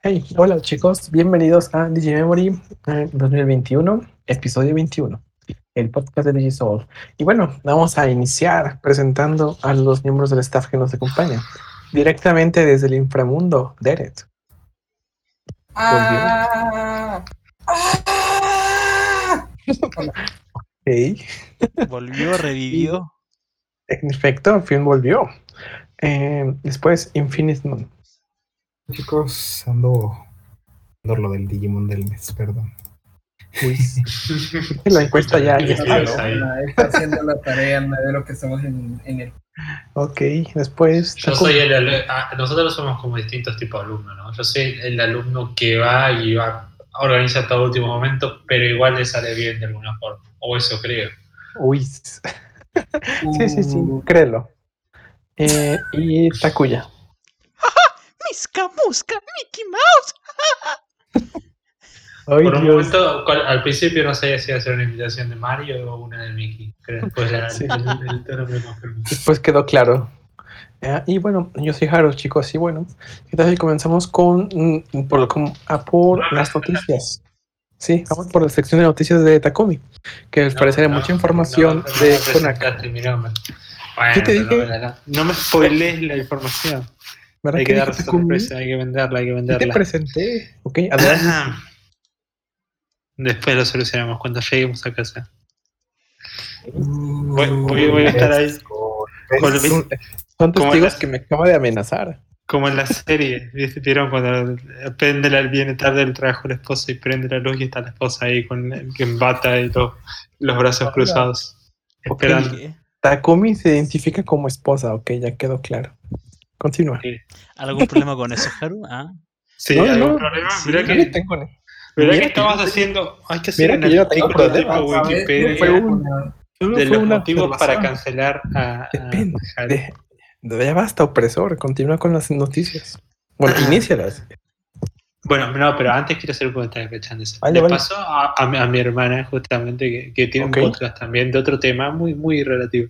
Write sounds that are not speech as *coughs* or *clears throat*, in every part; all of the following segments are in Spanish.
Hey, hola chicos, bienvenidos a Digimemory eh, 2021, episodio 21, el podcast de DigiSoul. Y bueno, vamos a iniciar presentando a los miembros del staff que nos acompañan. Directamente desde el inframundo, Deret. Ah, ah. Volvió, revivió. en efecto, al fin volvió. Eh, después, Infinite Moon. Chicos, ando ando lo del Digimon del mes, perdón. Uy, *laughs* la encuesta ya, ya está. Está haciendo la tarea de lo que estamos en, en el. Ok, después. Yo soy el, alu- ah, nosotros somos como distintos tipos de alumnos, ¿no? Yo soy el alumno que va y va, organiza todo último momento, pero igual le sale bien de alguna forma. O eso creo. Uy. *laughs* Sí, sí, sí, créelo. Eh, y Takuya. Misca, musca, Mickey Mouse. *laughs* Ay, Por un Dios. momento, al principio no sabía si iba a ser una invitación de Mario o una de Mickey, pero después la, Sí. el, el tono me confirmó. Después quedó claro. Ah, y bueno, yo soy Harold, chicos. Y bueno, ¿qué tal si comenzamos con mm, por, con- a por las noticias? Sí, vamos por la sección de noticias de Takumi, que al parecer hay No, mucha no, información no, no de Konaka. Bueno, ¿Qué te dije? No, no me spoilees la información. ¿Verdad Hay que que dar sorpresa, hay que venderla, hay que Sí te venderla. presenté. Ok, adelante. Después lo solucionamos cuando lleguemos a casa. Voy, Voy, voy- voy a estar ahí. Con el- Son, testigos la- que me acaba de amenazar. Como en la serie. ¿vieron cuando prende la, viene tarde el trabajo la esposa y prende la luz y está la esposa ahí con en bata y todo, los brazos cruzados, esperando. ¿Qué? Takumi se identifica como esposa, ok, ya quedó claro. Continúa. ¿Algún problema con eso, Haru? ¿Ah? Sí, No, ¿algún no. problema? Sí, no que, tengo mira que estabas haciendo, hay que hacer Mira un que yo no tengo artículo. Wikipedia fue un- Solo de fue los una motivos para cancelar a, a Depende. Haru. De, de- ya basta, opresor. Continúa con las noticias. Bueno, inícialas. Bueno, no, pero antes quiero hacer un comentario. Vale, Le vale. pasó a, a mi, a mi hermana, justamente, que, que tiene Ok. un podcast también de otro tema muy, muy relativo.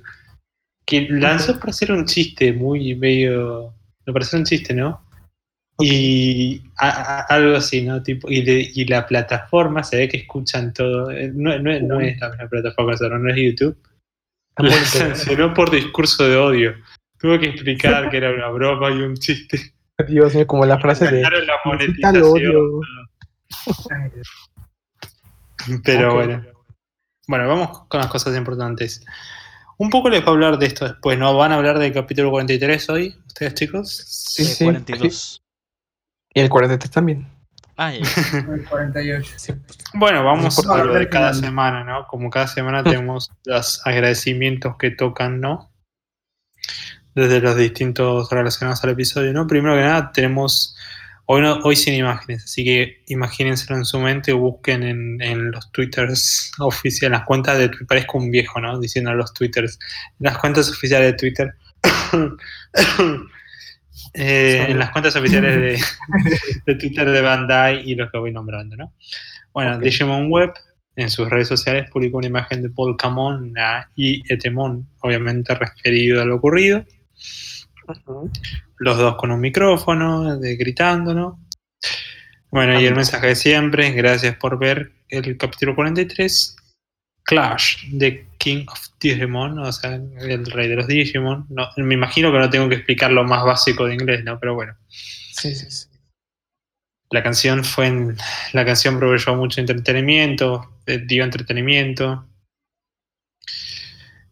Que lanzó para hacer un chiste muy medio. Me pareció un chiste, ¿no? Y a- a- algo así, ¿no? Tipo, y, de- y la plataforma se ve que escuchan todo. eh, No, no, es- no es la misma plataforma, solo no es YouTube. Ah, pero- sancionó por discurso de odio. Tuvo que explicar que era una broma y un chiste. Dios mío, como la frase de. Pero bueno. Bueno, vamos con las cosas importantes. Un poco les voy a hablar de esto después, ¿no? ¿Van a hablar del capítulo 43 hoy, ustedes chicos? Sí, sí, 42. Y el 43 también. Ah, ya. *laughs* el 48. Sí. Bueno, vamos No, a lo de cada final. semana, ¿no? Como cada semana tenemos *laughs* los agradecimientos que tocan, ¿no? Desde los distintos relacionados al episodio, ¿no? Primero que nada, tenemos. Hoy, no, hoy sin imágenes, así que imagínenselo en su mente o busquen en, en los twitters oficiales, las cuentas de Twitter. Parezco un viejo, ¿no? Diciendo los twitters. Las cuentas oficiales de Twitter. *coughs* Eh, en las cuentas oficiales de, *laughs* de Twitter de Bandai y los que voy nombrando, ¿no? Bueno. Digimon Web en sus redes sociales publicó una imagen de Polkamon ah, y Etemon, obviamente referido a lo ocurrido. Los dos con un micrófono, de, gritando, ¿no? Bueno, y el mensaje de siempre, gracias por ver el capítulo 43, Clash, de King of Digimon, o sea, el rey de los Digimon. No, me imagino que no tengo que explicar lo más básico de inglés, ¿no? Pero bueno. Sí, sí, sí. La canción fue en- la canción proveyó mucho entretenimiento, eh, dio entretenimiento.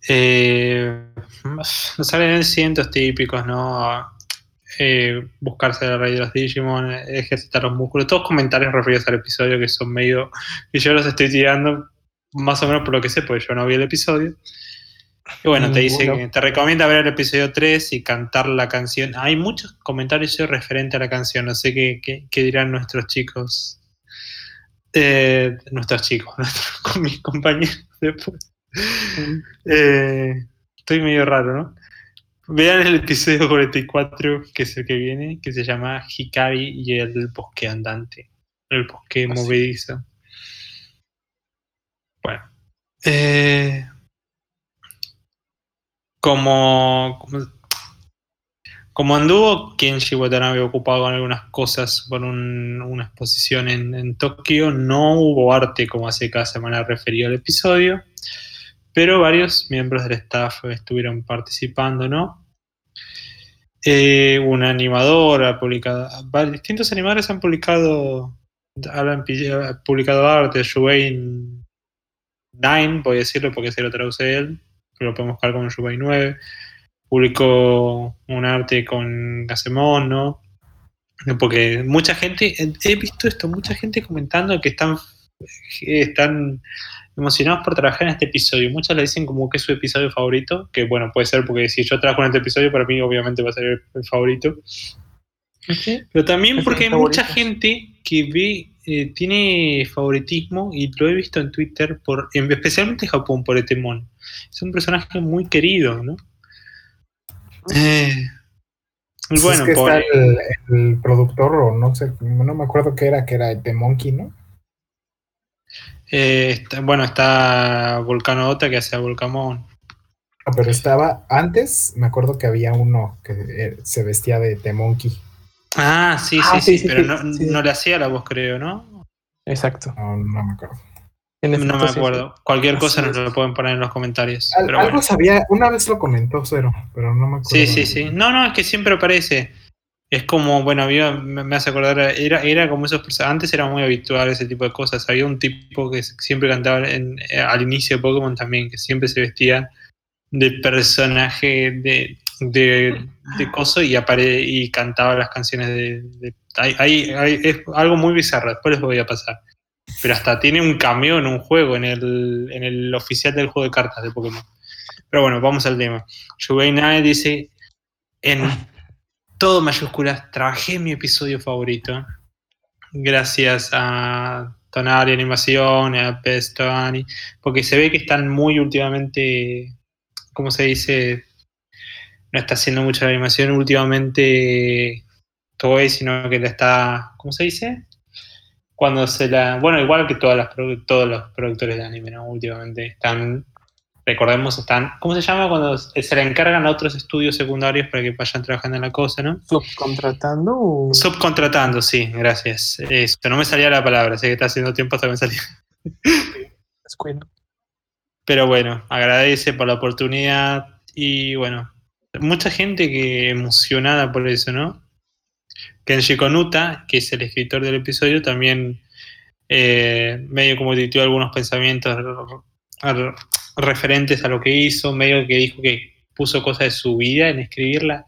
Eh, nos salen cientos típicos, ¿no? Eh, buscarse el rey de los Digimon, ejercitar los músculos, todos comentarios referidos al episodio que son medio. que yo los estoy tirando más o menos por lo que sé, porque yo no vi el episodio. Y bueno, te dice que te recomienda ver el episodio 3 y cantar la canción. Hay muchos comentarios referentes a la canción, no sé qué, qué- qué dirán nuestros chicos. Eh, nuestros chicos, *laughs* nuestros, con mis compañeros después. *laughs* Eh, estoy medio raro, ¿no? Vean el episodio 44, que es el que viene, que se llama Hikari y el bosque andante. El bosque Ah, sí. movedizo. Bueno. Eh, como, como- como anduvo Kenshi Watanabe ocupado con algunas cosas por un- una exposición en, en Tokio, no hubo arte como hace cada semana referido al episodio, pero varios miembros del staff estuvieron participando, ¿no? Eh, una animadora ha publicado, distintos animadores han publicado, han publicado arte, Shuei 9, voy a decirlo porque se lo traduce él, pero lo podemos buscar como Shuei 9 publicó un arte con Gasemón, ¿no? Porque mucha gente, he visto esto, mucha gente comentando que están, están emocionados por trabajar en este episodio. Muchos le dicen como que es su episodio favorito, que bueno, puede ser porque si yo trabajo en este episodio, para mí obviamente va a ser el, favorito. Pero también porque hay mucha gente que ve, eh, tiene favoritismo, y lo he visto en Twitter, por, en- especialmente en Japón, por Etemon. Es un personaje muy querido, ¿no? Eh, y bueno, es que por- está el, el productor, o no sé, no me acuerdo qué era, que era The Monkey, ¿no? Eh, está- bueno, está Volcano Ota que hace a Volcamón. Ah, pero estaba antes, me acuerdo que había uno que eh, se vestía de The Monkey. Ah, sí, Ah, sí, sí, sí, sí, pero sí, no, sí. no le hacía la voz, creo, ¿no? Exacto. No, no me acuerdo. No me sí, acuerdo. Cualquier cosa nos lo pueden poner en los comentarios. Al- pero algo bueno. sabía, una vez lo comentó Cero, pero no me acuerdo. Sí, sí, sí. No, no, es que siempre aparece. Es como, bueno, había, me, hace acordar, era, era como esos antes era muy habitual ese tipo de cosas. Había un tipo que siempre cantaba en- eh, al inicio de Pokémon también, que siempre se vestía de personaje de, de, de coso y apare y cantaba las canciones de. hay- hay- es algo muy bizarro, después les voy a pasar. Pero hasta tiene un cameo en un juego, en el, en el oficial del juego de cartas de Pokémon. Pero bueno, vamos al tema. Nae dice en todo mayúsculas, trabajé mi episodio favorito. Gracias a Tonari Animación, a Pestoni, porque se ve que están muy últimamente, ¿cómo se dice? No está haciendo mucho la animación últimamente Toei, sino que la está, ¿cómo se dice? Cuando se la, bueno, igual que todas las, todos los productores de anime, ¿no? Últimamente están recordemos, están, ¿cómo se llama? Cuando se le encargan a otros estudios secundarios para que vayan trabajando en la cosa, ¿no? ¿Subcontratando o...? Subcontratando, sí, gracias. Eso, no me salía la palabra, sé que está haciendo tiempo hasta que me salía. *laughs* Descuido. Pero bueno, agradece por la oportunidad y bueno, mucha gente que emocionada por eso, ¿no? Kenji Konuta, que es el escritor del episodio, también eh, medio como tuiteó algunos pensamientos referentes a lo que hizo, medio que dijo que puso cosas de su vida en escribir la-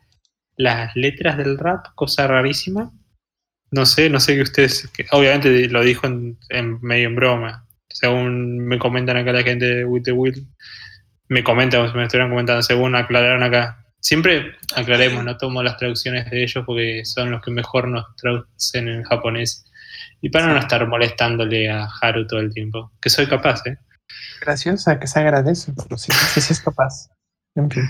las letras del rap, cosa rarísima. No sé, no sé que ustedes, que obviamente lo dijo en, en medio en broma, según me comentan acá la gente de With the Will, me comentan, me estuvieron comentando, según aclararon acá. Siempre aclaremos, no tomo las traducciones de ellos porque son los que mejor nos traducen en japonés. Y para no estar molestándole a Haru todo el tiempo, que soy capaz, ¿eh? Graciosa, que se agradece, pero sí, sí, es capaz. En fin.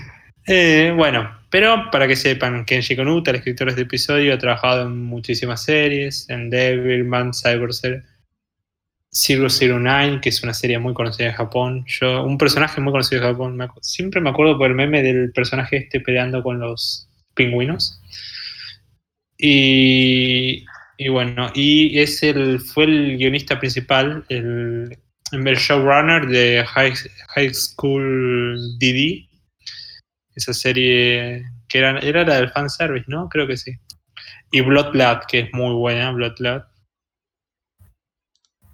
Eh, bueno, pero para que sepan, Kenji Konuta, el escritor de este episodio, ha trabajado en muchísimas series, en Devilman, Cyber Zero- 009, que es una serie muy conocida en Japón. Yo, un personaje muy conocido en Japón. siempre me acuerdo por el meme del personaje este peleando con los pingüinos. Y, y bueno, y es el, fue el guionista principal, el, el showrunner de High, High School DD, esa serie que era, era la del fanservice, ¿no? Creo que sí. Y Blood Blood, que es muy buena, Blood Blood.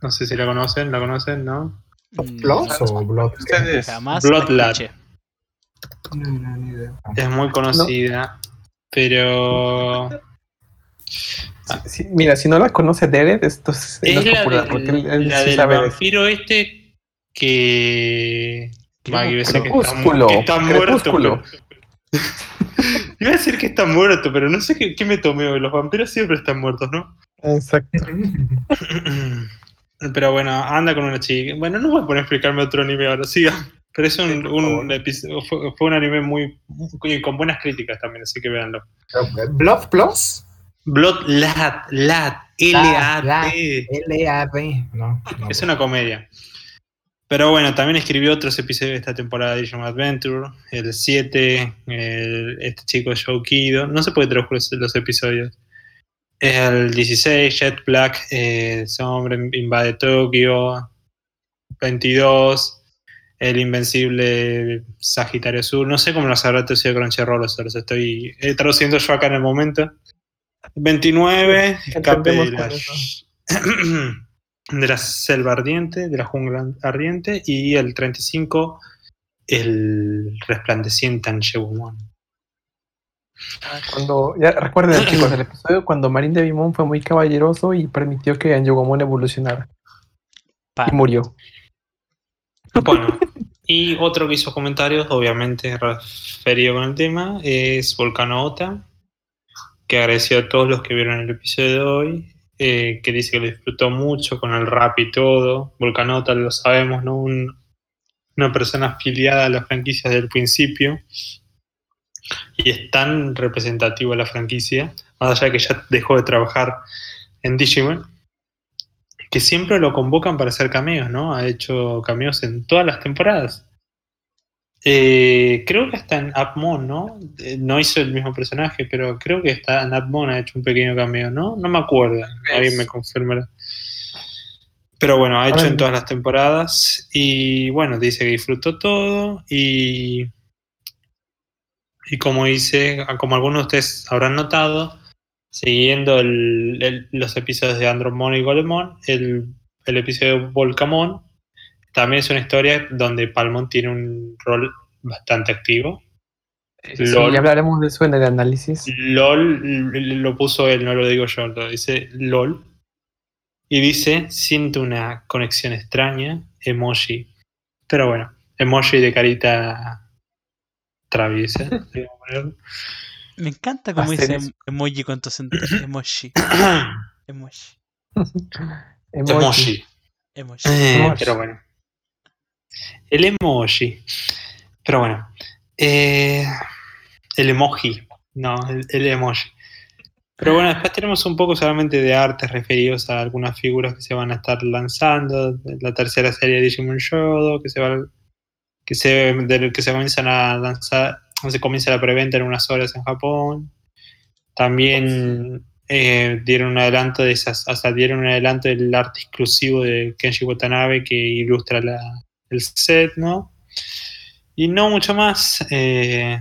No sé si la conocen, ¿la conocen, no? ¿Plus o Blood? Jamás Blood. No, no, ni idea. Es muy conocida, pero... Sí, mira, si no la conoce Derek, esto es, no Es es la, popular, porque del, él, él la sí del sabe de- vampiro este que... Decir que está, mu- Crepúsculo, que está muerto. *laughs* Iba a decir que está muerto, pero no sé qué, qué me tomé hoy. Los vampiros siempre están muertos, ¿no? Exacto. *laughs* Pero bueno, anda con una chica. Bueno, no voy a poner a explicarme otro anime ahora, siga. Pero es un, un episodio, fue, fue un anime muy, muy- con buenas críticas también, así que véanlo. ¿Blood Plus? Blood Lad. No, no. Es una comedia. Pero bueno, también escribió otros episodios de esta temporada de Digimon Adventure, el 7, el- este chico Joe Kido, no sé por qué trajo los, episodios. El 16, Jet Black, eh, hombre invade Tokio, 22, el invencible Sagitario Sur, no sé cómo los habrá traducido Crunchyroll, o sea, los estoy eh, traduciendo yo acá en el momento. 29, escape de *clears throat* la, de selva ardiente, de la jungla ardiente, y el 35, el resplandeciente Anshewumon. Cuando, ya recuerden *clears throat* chicos, el episodio cuando Marín de Vimon fue muy caballeroso y permitió que Anjogomon evolucionara Pa- y murió. Bueno, y otro que hizo comentarios, obviamente referido con el tema, es Volcano Ota, que agradeció a todos los que vieron el episodio de hoy, eh, que dice que lo disfrutó mucho con el rap y todo. Volcano Ota, lo sabemos, ¿no? Un- una persona afiliada a la franquicia desde el principio y es tan representativo de la franquicia, más allá de que ya dejó de trabajar en Digimon, que siempre lo convocan para hacer cameos, ¿no? Ha hecho cameos en todas las temporadas. Eh, creo que hasta en Upmon, ¿no? Eh, no hizo el mismo personaje, pero creo que está en Upmon ha hecho un pequeño cameo, ¿no? No me acuerdo, alguien me confirmará. Pero bueno, ha hecho en todas las temporadas y bueno, dice que disfrutó todo y y como dice, como algunos de ustedes habrán notado, siguiendo el- el- los episodios de Andromon y Golemon, el, el episodio de Volcamon también es una historia donde Palmon tiene un rol bastante activo. Sí, LOL. ya hablaremos de eso en el análisis. LOL lo puso él, no lo digo yo, lo dice LOL. Y dice, siento una conexión extraña, emoji. Pero bueno, emoji de carita traviesa. *laughs* Me encanta cómo dice em- emoji con tu acento. *coughs* *coughs* Emoji. Emoji. emoji. Emoji. Eh, Emoji. pero bueno. El emoji. Pero bueno. Eh, el emoji. No, el, emoji. Pero bueno, después tenemos un poco solamente de artes referidos a algunas figuras que se van a estar lanzando. La tercera serie de Digimon Shodo, que se va que se, que se comienzan a lanzar, se comienza la preventa en unas horas en Japón. También eh, dieron un adelanto de esas, hasta dieron un adelanto del arte exclusivo de Kenji Watanabe que ilustra la- el set, ¿no? Y no mucho más. eh,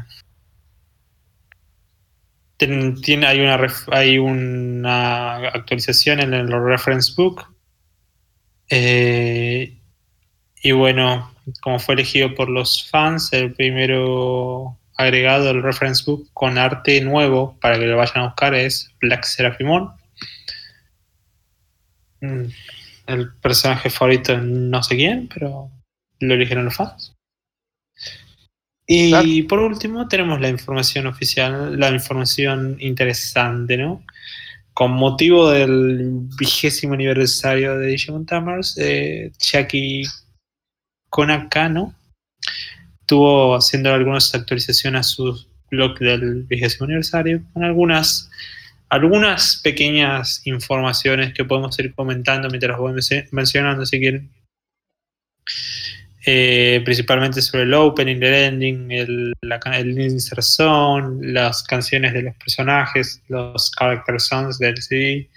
tiene, hay, una hay una actualización en el reference book. Eh, y bueno, como fue elegido por los fans, el primero agregado al reference book con arte nuevo para que lo vayan a buscar es Black Seraphimon. Mm, El personaje favorito no sé quién, pero lo eligieron los fans. Y Claro. por último tenemos la información oficial, la información interesante, ¿no? Con motivo del vigésimo aniversario de Digimon Tamers, eh, Chiaki Konakano estuvo haciendo algunas actualizaciones a su blog del vigésimo aniversario con algunas algunas pequeñas informaciones que podemos ir comentando mientras voy menci- mencionando si quieren Eh, principalmente sobre el opening, el ending, el, la el insert song, las canciones de los personajes, los character songs del CD.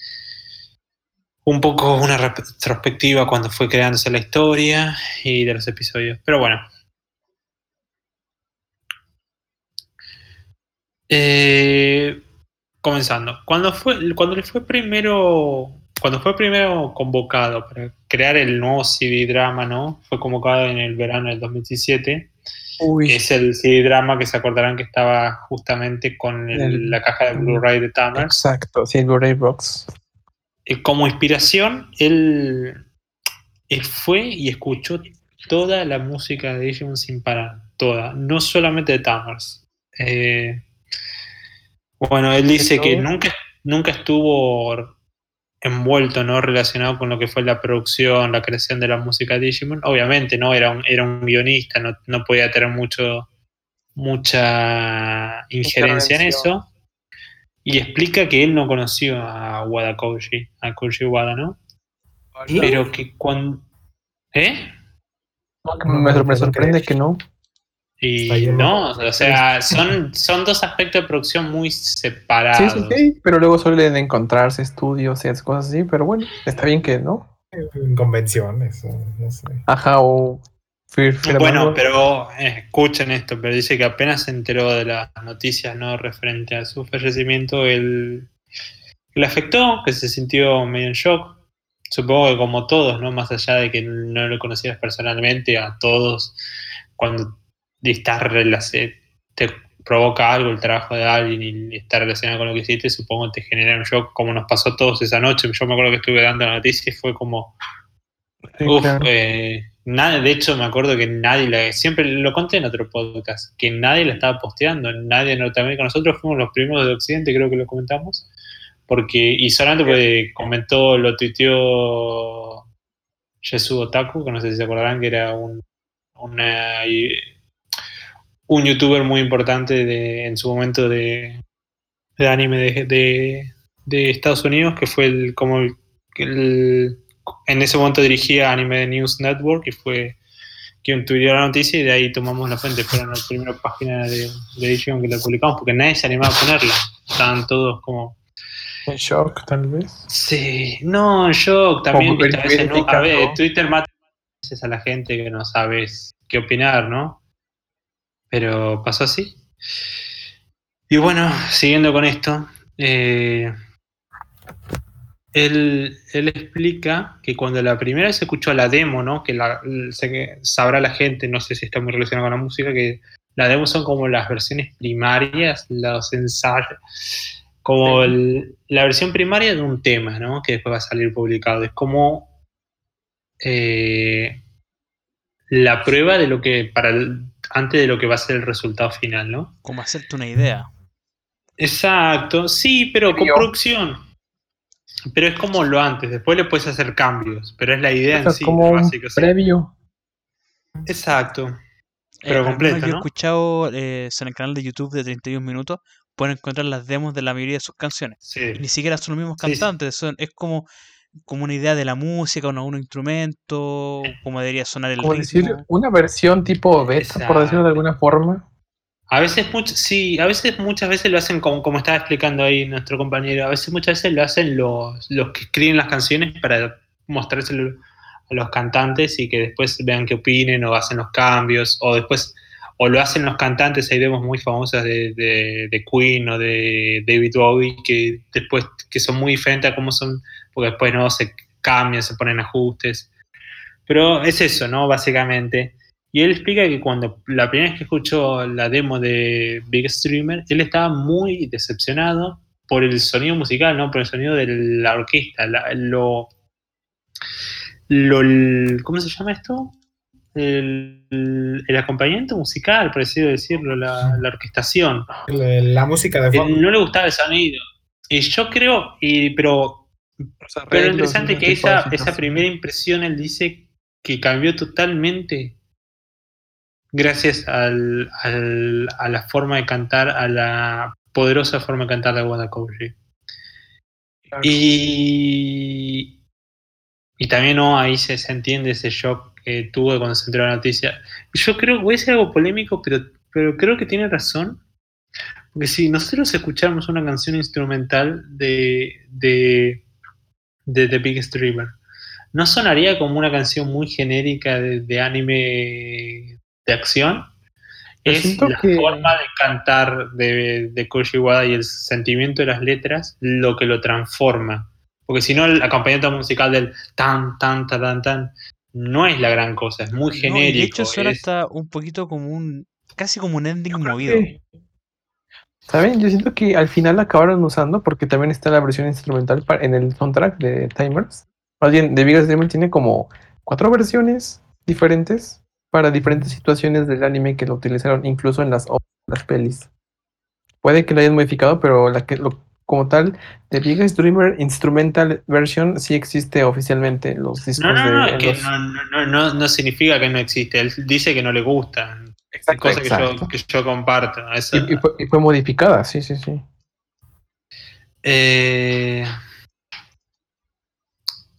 Un poco una retrospectiva cuando fue creándose la historia y de los episodios. Pero bueno. Eh, comenzando. Cuando fue, cuando le fue primero, cuando fue primero convocado para crear el nuevo CD drama, ¿no? Fue convocado en el verano del 2017. Uy, Es el CD drama que se acordarán que estaba justamente con el- El- la caja de Blu-ray de Tamers. exacto. Sí, el Blu-ray Box. Eh, como inspiración, él, él fue y escuchó toda la música de Digimon sin parar, toda, no solamente de Tamers. Eh, bueno, él dice que nunca, nunca estuvo envuelto, ¿no? Relacionado con lo que fue la producción, la creación de la música de Digimon. Obviamente, ¿no? Era un, era un guionista, no, no podía tener mucho, mucha injerencia en eso. Y explica que él no conoció a Wada Koji, a Koji Wada, ¿no? Pero que cuando. ¿Eh? Me sorprende que no. Y no, o sea, son, son dos aspectos de producción muy Sí, separados. sí, sí, pero luego suelen encontrarse estudios y esas cosas así, pero bueno, está bien que no. En convenciones, o no sé. Ajá, o Bueno, pero eh, escuchen esto, pero dice que apenas se enteró de las noticias no referente a su fallecimiento, él le afectó, que se sintió medio en shock. Supongo que como todos, ¿no? Más allá de que no lo conocieras personalmente, a todos, cuando estás relaci- te provoca algo el trabajo de alguien y está relacionado con lo que hiciste, supongo que te genera un shock, como nos pasó a todos esa noche. Yo me acuerdo que estuve dando la noticia y fue como, Sí, Uf, claro. eh, nada, de hecho me acuerdo que nadie, la, siempre lo conté en otro podcast, que nadie la estaba posteando, nadie en Norteamérica, nosotros fuimos los primeros de Occidente, creo que lo comentamos, porque, y solamente porque comentó, lo tuiteó Jesu Otaku, que no sé si se acordarán, que era un, una- un youtuber muy importante de, en su momento de, de anime de, de- de Estados Unidos, que fue el, como el, el- en ese momento dirigía Anime News Network y fue quien tuiteó la noticia y de ahí tomamos la fuente. Fueron las primeras páginas de, de edición que la publicamos porque nadie se animaba a ponerla. Estaban todos como. En shock, tal vez. Sí, no, yo también. Como viste, a veces no- a ver. Twitter mata a la gente que no sabes qué opinar, ¿no? Pero pasó así. Y bueno, siguiendo con esto, eh, él, él explica que cuando la primera vez escuchó la demo, ¿no? Que la, sabrá la gente, no sé si está muy relacionado con la música, que la demo son como las versiones primarias, los ensayos, como el- la versión primaria de un tema, ¿no? Que después va a salir publicado. Es como eh, la prueba de lo que, para el- antes de lo que va a ser el resultado final, ¿no? Como hacerte una idea. Exacto, sí, pero con producción. Pero es como lo antes, después le puedes hacer cambios, pero es la idea en sí. como un básico, sí. previo. Exacto. Pero Eh, menos completa, Yo he ¿no? escuchado eh, en el canal de YouTube de 31 minutos, pueden encontrar las demos de la mayoría de sus canciones. Sí. Ni siquiera son los mismos Sí, sí. cantantes, son, es como, como una idea de la música, un, un instrumento, cómo debería sonar el Como ritmo. decir, una versión tipo beta, por decirlo de alguna forma. A veces, much- sí, a veces, muchas veces lo hacen como, como estaba explicando ahí nuestro compañero, a veces, muchas veces lo hacen los, los que escriben las canciones para mostrárselo a los cantantes y que después vean qué opinen o hacen los cambios, o después, o lo hacen los cantantes, hay demos muy famosas de, de, Queen o de David Bowie que después, que son muy diferentes a cómo son, porque después no se cambian, se ponen ajustes. Pero es eso, ¿no? Básicamente. Y él explica que cuando la primera vez que escuchó la demo de Big Streamer, él estaba muy decepcionado por el sonido musical, ¿no? Por el sonido de la orquesta, la- lo, lo- ¿Cómo se llama esto? El, el acompañamiento musical, por así decirlo, la, la orquestación. La, la música de Él fondo. no le gustaba el sonido. Y yo creo, y, pero pero lo interesante es que esa, esa primera impresión él dice que cambió totalmente gracias al, al- a la forma de cantar, a la poderosa forma de cantar de Wanda Kouji. Y, y también no, ahí se, se entiende ese shock tuvo cuando se enteró la noticia. Yo creo, voy a decir algo polémico, pero, pero creo que tiene razón. Porque si nosotros escucháramos una canción instrumental de, de, de The Big Streamer, ¿no sonaría como una canción muy genérica de, de anime de acción? Es la que- forma de cantar de, de Koji Wada y el sentimiento de las letras lo que lo transforma. Porque si no, el acompañamiento musical del tan, tan, tan, tan, tan, no es la gran cosa, es muy No, y genérico. de hecho suena es- hasta un poquito como un, casi como un ending movido. que- ¿Saben? Yo siento que al final la acabaron usando porque también está la versión instrumental en el soundtrack de Timers. Más bien, The Biggest Dreamer tiene como cuatro versiones diferentes para diferentes situaciones del anime que lo utilizaron, incluso en las, las pelis. Puede que lo hayan modificado, pero la que lo, como tal, The Biggest Dreamer Instrumental Version sí existe oficialmente en los discos No, no, no, de es que los- no, no, no, no, no significa que no existe. Él dice que no le gusta. Exacto, cosa que yo, exacto. que yo comparto. Y, y fue, y fue modificada, sí, sí, sí. Eh,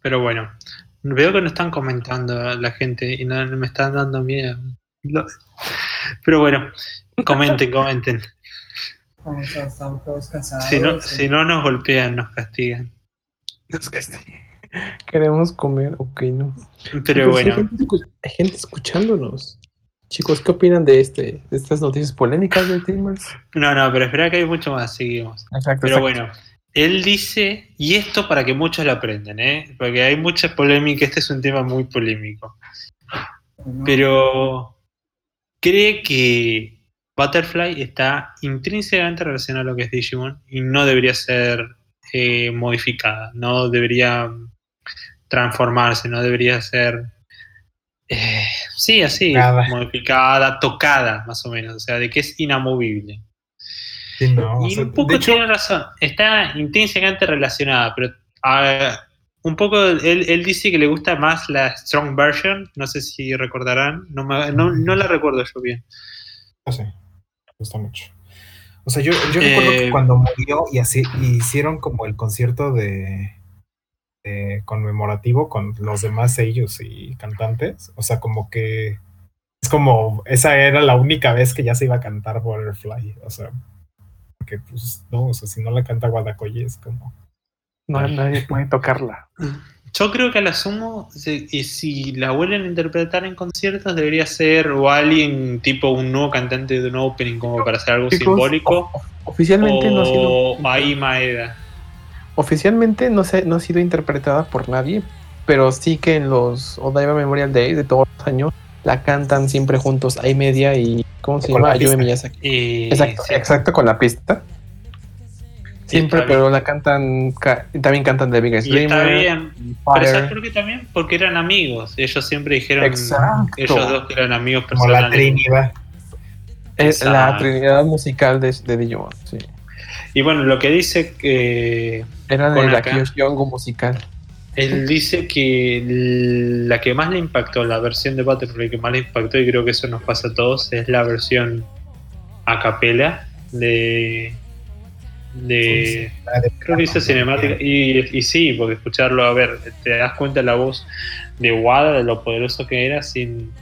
Pero bueno, veo que no están comentando la gente y no, me están dando miedo. Pero bueno, comenten, comenten. Vamos a estar todos cansados. Si no, y- si no nos golpean, nos castigan. Que sí. Queremos comer, ok, no. Pero bueno, Hay gente, escu- hay gente escuchándonos. Chicos, ¿qué opinan de este, de estas noticias polémicas de Timers? no, no, pero espera que hay mucho más, seguimos. Exacto. Pero exacto. bueno, él dice, y esto para que muchos lo aprendan, ¿eh? porque hay mucha polémica, este es un tema muy polémico, pero cree que Butterfly está intrínsecamente relacionado a lo que es Digimon y no debería ser eh, modificada, no debería transformarse, no debería ser... eh, sí, así, Nada. modificada, tocada, más o menos, o sea, de que es inamovible. Sí, no, o Y sea, un poco hecho, tiene razón, está intrínsecamente relacionada, pero ah, un poco él, él dice que le gusta más la Strong Version, no sé si recordarán, no, me- no, no la recuerdo yo bien. no sé, gusta mucho. O sea, yo, yo recuerdo Eh, que cuando murió y así y hicieron como el concierto de, de conmemorativo con los demás ellos y cantantes, o sea, como que es como esa era la única vez que ya se iba a cantar Butterfly, o sea, porque pues no, o sea, si no la canta Guadacoye es como No, nadie puede tocarla. Yo creo que a la sumo, si, y si la vuelven a interpretar en conciertos, debería ser o alguien tipo un nuevo cantante de un opening como para hacer algo Chicos, simbólico, o- oficialmente no ha sido. o Ai Maeda. Oficialmente no, se, no ha sido interpretada por nadie, pero sí que en los Odaiba Memorial Days de todos los años la cantan siempre juntos. Hay media y. ¿Cómo se Con llama? Miyazaki. Y- Exacto, sí. exacto, con la pista. Siempre, bien. pero la cantan. ca- también cantan The Biggest Y está bien. Pero ¿sabes por qué también? Porque eran amigos. Ellos siempre dijeron, Exacto. ellos dos que eran amigos como la personales. Trinidad. Es la trinidad musical de, de Digimon. Sí. Y bueno, lo que dice que Era de la musical. él dice que la que más le impactó, la versión de Butterfly que más le impactó, y creo que eso nos pasa a todos, es la versión a capela de. De creo que dice cinemática. Y, y sí, porque escucharlo, a ver, te das cuenta la voz de Wada, de lo poderoso que era, sin,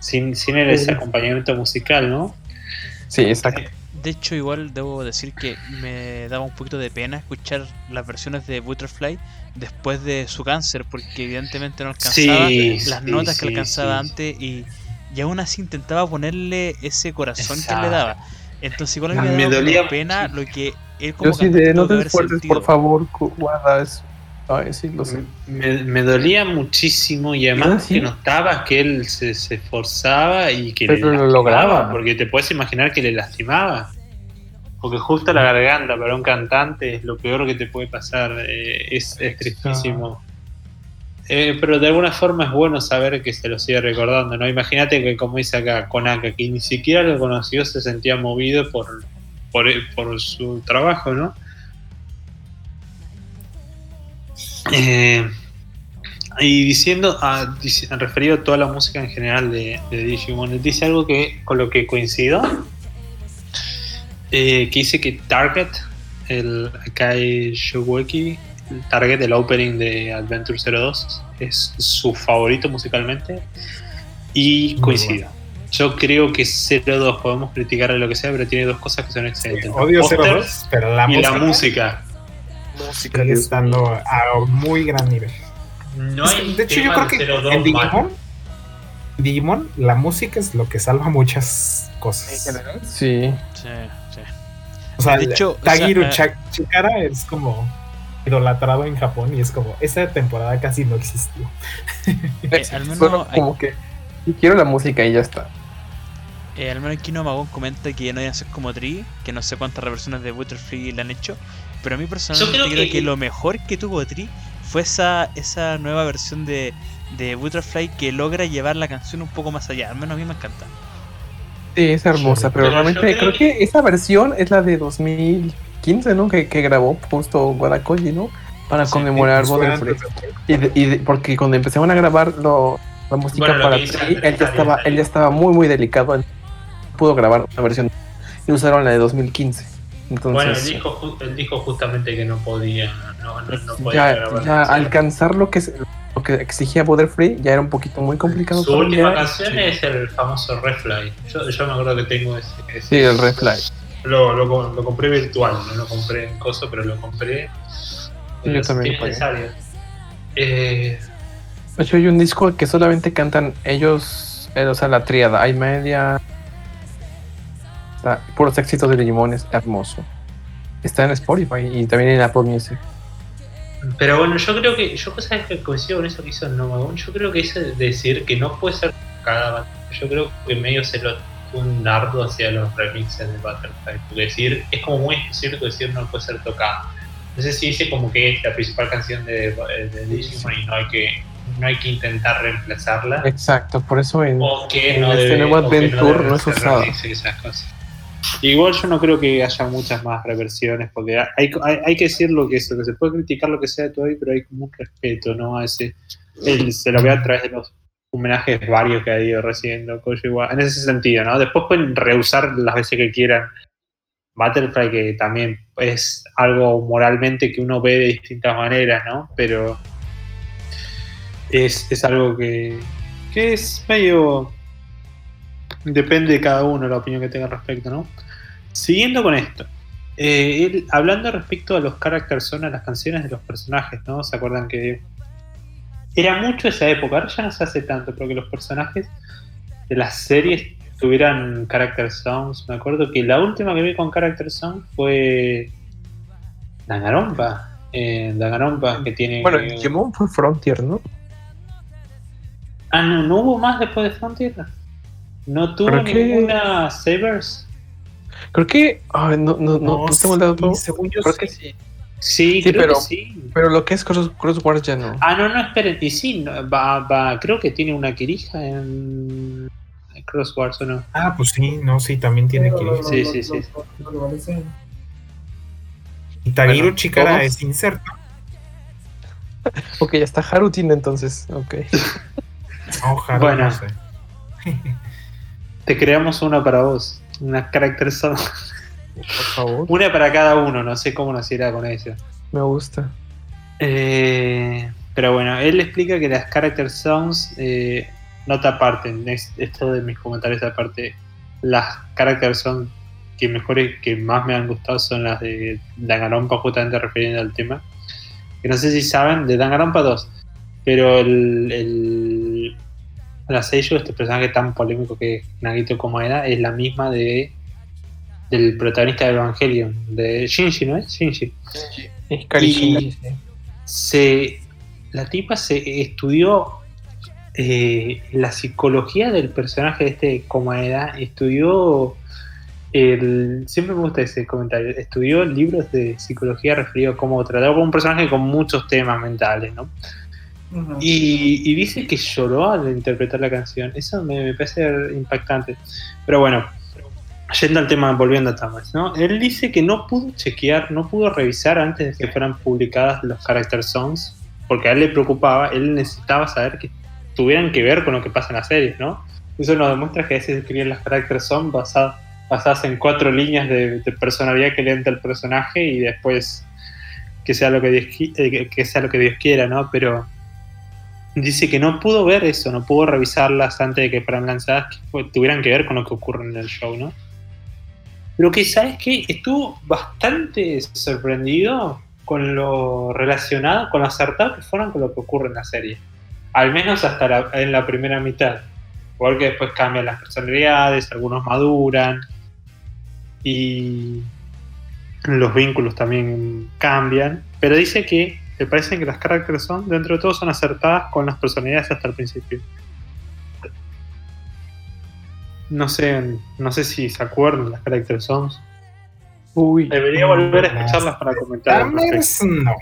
sin, sin el- ese acompañamiento musical, ¿no? Sí, exacto. De hecho, igual debo decir que me daba un poquito de pena escuchar las versiones de Butterfly después de su cáncer, porque evidentemente no alcanzaba Sí, las sí, notas que alcanzaba sí. antes y, y aún así intentaba ponerle ese corazón que le daba. Entonces igual Me me, daba dolía pena lo que él como Yo sí de no te esfuerces, por favor, Ku- Wada es. Ay, sí, lo sé. Me, me dolía muchísimo y además Ah, sí. que notabas que él se, se esforzaba y que Pero le lo lograba. porque te puedes imaginar que le lastimaba. Porque justo la garganta para un cantante es lo peor que te puede pasar, eh, es, es tristísimo. Eh, pero de alguna forma es bueno saber que se lo sigue recordando, ¿no? Imagínate que como dice acá Konaka, que ni siquiera lo conoció, se sentía movido por, por, por su trabajo, ¿no? Eh, y diciendo, ah, dice- referido a toda la música en general de, de Digimon, dice algo que con lo que coincido, eh, que dice que Target, el Akai Shogeki, el Target, el opening de Adventure 02, es su favorito musicalmente, y coincido. Yo creo que 02 podemos criticarle lo que sea, pero tiene dos cosas que son excelentes. Odio Póster 02, pero la y música, la música. sigue estando a muy gran nivel. No Es que, hay de hecho, yo creo que 02 en Digimon. Digimon, la música es lo que salva muchas En cosas. general, sí. Sí, sí. O sea, De hecho, o Tagiru sea, Cha- Chikara es como idolatrado en Japón y es como, esa temporada casi no existió. Eh, al menos hay- como que y quiero la música y ya está. Eh, al menos Kino Magón comenta que no iban a ser como Tree, que no sé cuántas reversiones de Butterfly le han hecho, pero a mí personalmente creo creo, que- que... lo mejor que tuvo Tree fue esa, esa nueva versión de, de Butterfly que logra llevar la canción un poco más allá, al menos a mí me encanta. Sí, es hermosa, Sí, pero, pero realmente creo creo, que- que... esa versión es la de 2015, ¿no? Que, que grabó justo Guadakoji, ¿no? Para conmemorar Butterfly. Y, de- y de- porque cuando empezaron a grabar lo- la música Bueno, para Andrés él ya estaba, él ya estaba muy muy delicado. Pudo grabar una versión y usaron la de 2015. Entonces, bueno, él dijo, él dijo justamente que no podía, no, no, no podía ya, grabar ya alcanzar lo que, se- lo que exigía Poder Free ya era un poquito muy complicado. Su última canción es el famoso Refly. Yo, yo me acuerdo que tengo ese. ese- Sí, el Refly. Lo, lo, lo compré virtual, no lo compré en coso, pero lo compré. Sí, yo también necesario. Eh, De hecho, hay un disco que solamente cantan ellos, eh, o sea, la tríada. Hay media. Está, puros éxitos de Digimon, es hermoso. Está en Spotify y también en Apple Music. pero bueno, yo creo que. Yo sabes que coincido con eso que hizo Nomagon. Yo creo que de decir que no puede ser cada banda. Yo creo que medio se lo un nardo hacia los remixes de Butterfly. Porque decir, es como muy cierto decir no puede ser tocada. No sé si dice como que es la principal canción de, de Digimon y no hay que no hay que intentar reemplazarla. Exacto, por eso en, O que En no este debe, nuevo Adventure no es esas cosas. Igual yo no creo que haya muchas más reversiones, porque hay, hay, hay que decir lo que es, que se puede criticar lo que sea de todo pero hay como un respeto, ¿no? A ese, él se lo ve a través de los homenajes varios que ha ido recibiendo Kojima, en ese sentido, ¿no? Después pueden reusar las veces que quieran Butterfly, que también es algo moralmente que uno ve de distintas maneras, ¿no? Pero es, es algo que, que es medio... Depende de cada uno la opinión que tenga al respecto, ¿no? Siguiendo con esto, eh, él- hablando respecto a los characters son a las canciones de los personajes, ¿no? ¿Se acuerdan que era mucho esa época? Ahora ya no se hace tanto, pero que los personajes de las series tuvieran character songs. Me acuerdo que la última que vi con character song fue Danganronpa. Eh, Danganronpa que tiene... Bueno, Digimon fue Frontier, ¿no? Ah, no, no hubo más después de Frontier. No tuvo ninguna Sabers. Creo que. ay, no, no, no, no tengo el dato. sí, según yo Creo sí. que sí. Sí, Sí, creo pero- que sí. Pero lo que es Cross, Cross Wars ya no. Ah, no, no, esperen. Y sí, no, va, va, creo que tiene una quirija en Crosswars o no. Ah, pues sí, no, sí, también tiene que ir. Sí, sí, sí. Y Tagiru Bueno, Chikara todos- es inserto. Ok, ya está Harutin entonces. Ok. *laughs* No, Haru, Bueno. no sé. *laughs* Te creamos una para vos. Una character song. Por favor. Una para cada uno. No sé cómo nos irá con eso. Me gusta. Eh, pero bueno, él explica que las character songs, eh, nota aparte, esto de mis comentarios aparte, las character songs que mejores, que más me han gustado son las de Danganronpa, justamente refiriendo al tema. Que no sé si saben, de Danganronpa 2, pero el, el la Seiyu, este personaje tan polémico que es Nagito Komaeda, es la misma de del protagonista de Evangelion, de Shinji, ¿no es? Shinji Es. Y- se la tipa se estudió eh, la psicología del personaje de este Komaeda, estudió el, siempre me gusta ese comentario, estudió libros de psicología referido a cómo tratar con un personaje con muchos temas mentales, ¿no? Y, y dice que lloró al interpretar la canción. Eso me, parece impactante. Pero bueno, yendo al tema, volviendo a Tamas, ¿no? Él dice que no pudo chequear, no pudo revisar antes de que fueran publicadas los character songs, porque a él le preocupaba, él necesitaba saber que tuvieran que ver con lo que pasa en la serie, ¿no? Eso nos demuestra que a veces escribían las character songs basadas, basadas en cuatro líneas de, de personalidad que le entra el personaje y después que sea lo que Dios, eh, que sea lo que Dios quiera, ¿no? Pero dice que no pudo ver eso, no pudo revisarlas antes de que fueran lanzadas, que tuvieran que ver con lo que ocurre en el show, ¿no? Pero que, ¿sabes qué? Estuvo bastante sorprendido con lo relacionado, con lo acertado que fueron con lo que ocurre en la serie. Al menos hasta en la primera mitad. Igual que después cambian las personalidades, algunos maduran y los vínculos también cambian. Pero dice que le parece que las caracteres son, dentro de todo, son acertadas con las personalidades hasta el principio. No sé, no sé si se acuerdan las character songs. Uy. Debería volver a escucharlas para comentar. no.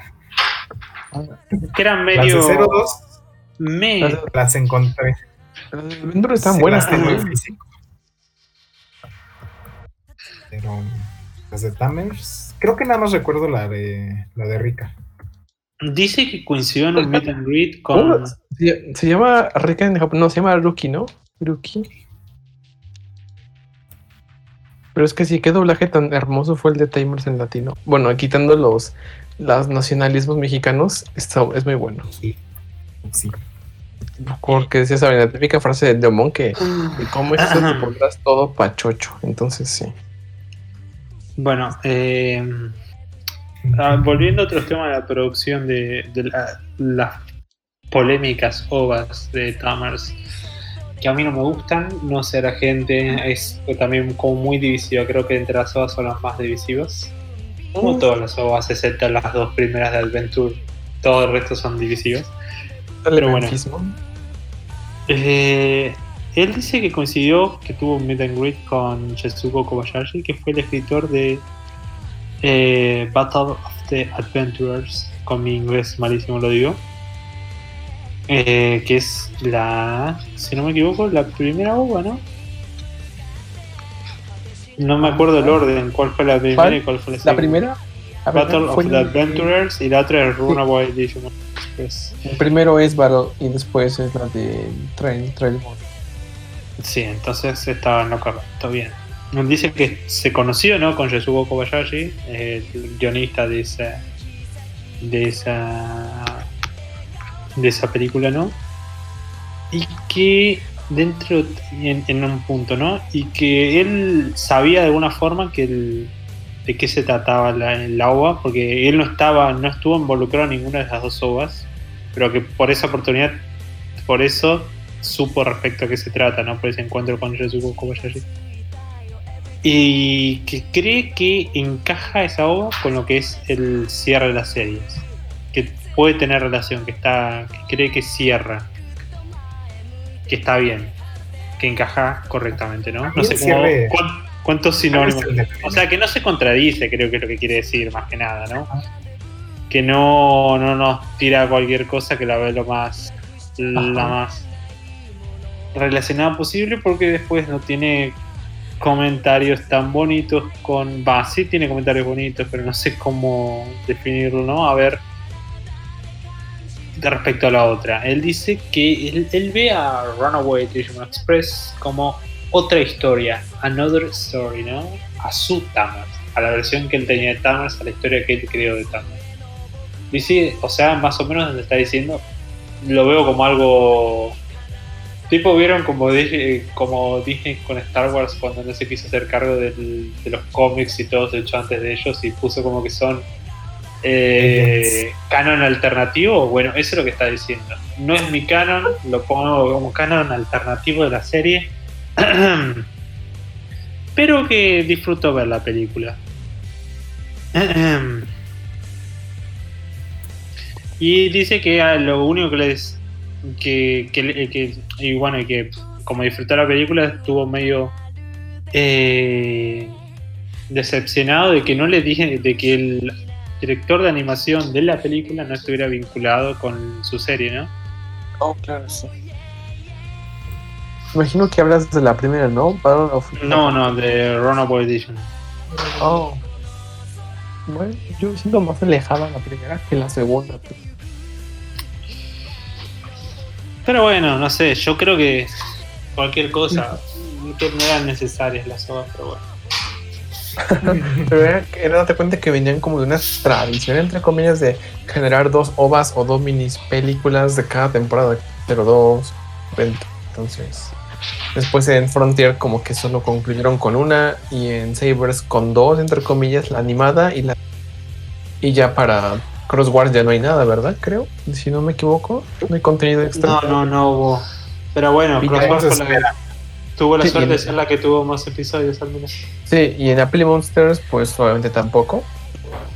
Que eran Las de medio. 02 me- Las encontré. Las están Sí, buenas las físico. Pero las de Tamers, creo que nada más recuerdo la de la de Rika. Dice que coincidió en un meet and greet con. Se, se llama Rika en Japón. No, se llama Ruki, ¿no? Ruki. Pero es que sí, qué doblaje tan hermoso fue el de Timers en latino. Bueno, quitando los, los nacionalismos mexicanos, está, es muy bueno. Sí. Sí. Porque decía esa la típica frase de Deomon que y cómo es eso te pondrás todo pachocho. Entonces sí. Bueno, eh, ah, *laughs* volviendo a otros temas de la producción de, de la- las polémicas ovas de Tamers, que a mí no me gustan, no sé, la gente es también como muy divisiva, creo que entre las ovas son las más divisivas. Como todas las ovas, excepto las dos primeras de Adventure, todo el resto son divisivas. Pero bueno. Eh, él dice que coincidió que tuvo un meet and greet con Yasuko Kobayashi, que fue el escritor de eh, Battle of the Adventurers, con mi inglés malísimo lo digo, eh, que es la, si no me equivoco, la primera ova, ¿no? No me acuerdo el orden, cuál fue la primera ¿Cuál? y cuál fue la La segunda. primera. la Battle primera of fue the el- Adventurers y la otra es Runaway Digimon Express. El primero es Battle y después es la de Trail, Trail Mode. Sí, entonces estaba en lo correcto, bien. Dice que se conoció ¿no? con Yasuko Kobayashi, el guionista de esa, de esa de esa película, ¿no? Y que dentro en, un punto, ¿no? Y que él sabía de alguna forma que el- de qué se trataba la, la ova, porque él no estaba, no estuvo involucrado en ninguna de las dos ovas, pero que por esa oportunidad, por eso supo respecto a qué se trata, ¿no? Por ese encuentro con Yasuko Kobayashi. Y que cree que encaja esa ova con lo que es el cierre de las series. Que puede tener relación, que está. que cree que cierra. Que está bien. Que encaja correctamente, ¿no? No sé cómo, cuántos ¿Cuál sinónimos. O sea, que no se contradice, creo que es lo que quiere decir, más que nada, ¿no? Que no, no nos tira cualquier cosa que la ve lo más. la más relacionada posible, porque después no tiene comentarios tan bonitos con. Va, sí tiene comentarios bonitos, pero no sé cómo definirlo, ¿no? A ver. Respecto a la otra, él dice que él, ve a Runaway Digimon Express como otra historia, another story, ¿no? A su Tamers, a la versión que él tenía de Tamers, a la historia que él creó de Tamers. Dice, o sea, más o menos donde está diciendo, lo veo como algo. Tipo, vieron como dije, como Disney con Star Wars cuando no se quiso hacer cargo del- de los cómics y todo hecho antes de ellos y puso como que son eh, canon alternativo. Bueno, eso es lo que está diciendo. No es mi canon, lo pongo como canon alternativo de la serie. *clears throat* Pero que disfruto ver la película. *clears throat* Y dice que a lo único que les. Que, que, le- que- y bueno, que como disfrutó la película estuvo medio eh, decepcionado de que no le dije de que el director de animación de la película no estuviera vinculado con su serie, ¿no? Oh, claro, sí. Imagino que hablas de la primera, ¿no? No, no, de Runaway Edition. Oh. Bueno, yo siento más alejada la primera que la segunda. pues. Pero bueno, no sé, yo creo que cualquier cosa, no eran necesarias las obras, pero bueno. *laughs* Era, date cuenta que venían como de una tradición, entre comillas, de generar dos ovas o dos minis películas de cada temporada, pero dos. Entonces, después en Frontier, como que solo concluyeron con una, y en Sabers con dos, entre comillas, la animada y la. Y ya para Crosswars ya no hay nada, ¿verdad? Creo, si no me equivoco, no hay contenido extra. No, no, no hubo. Pero bueno, fue la tuvo la Sí, suerte de ser la que tuvo más episodios al menos. Sí, y en Apple Monsters, pues obviamente tampoco.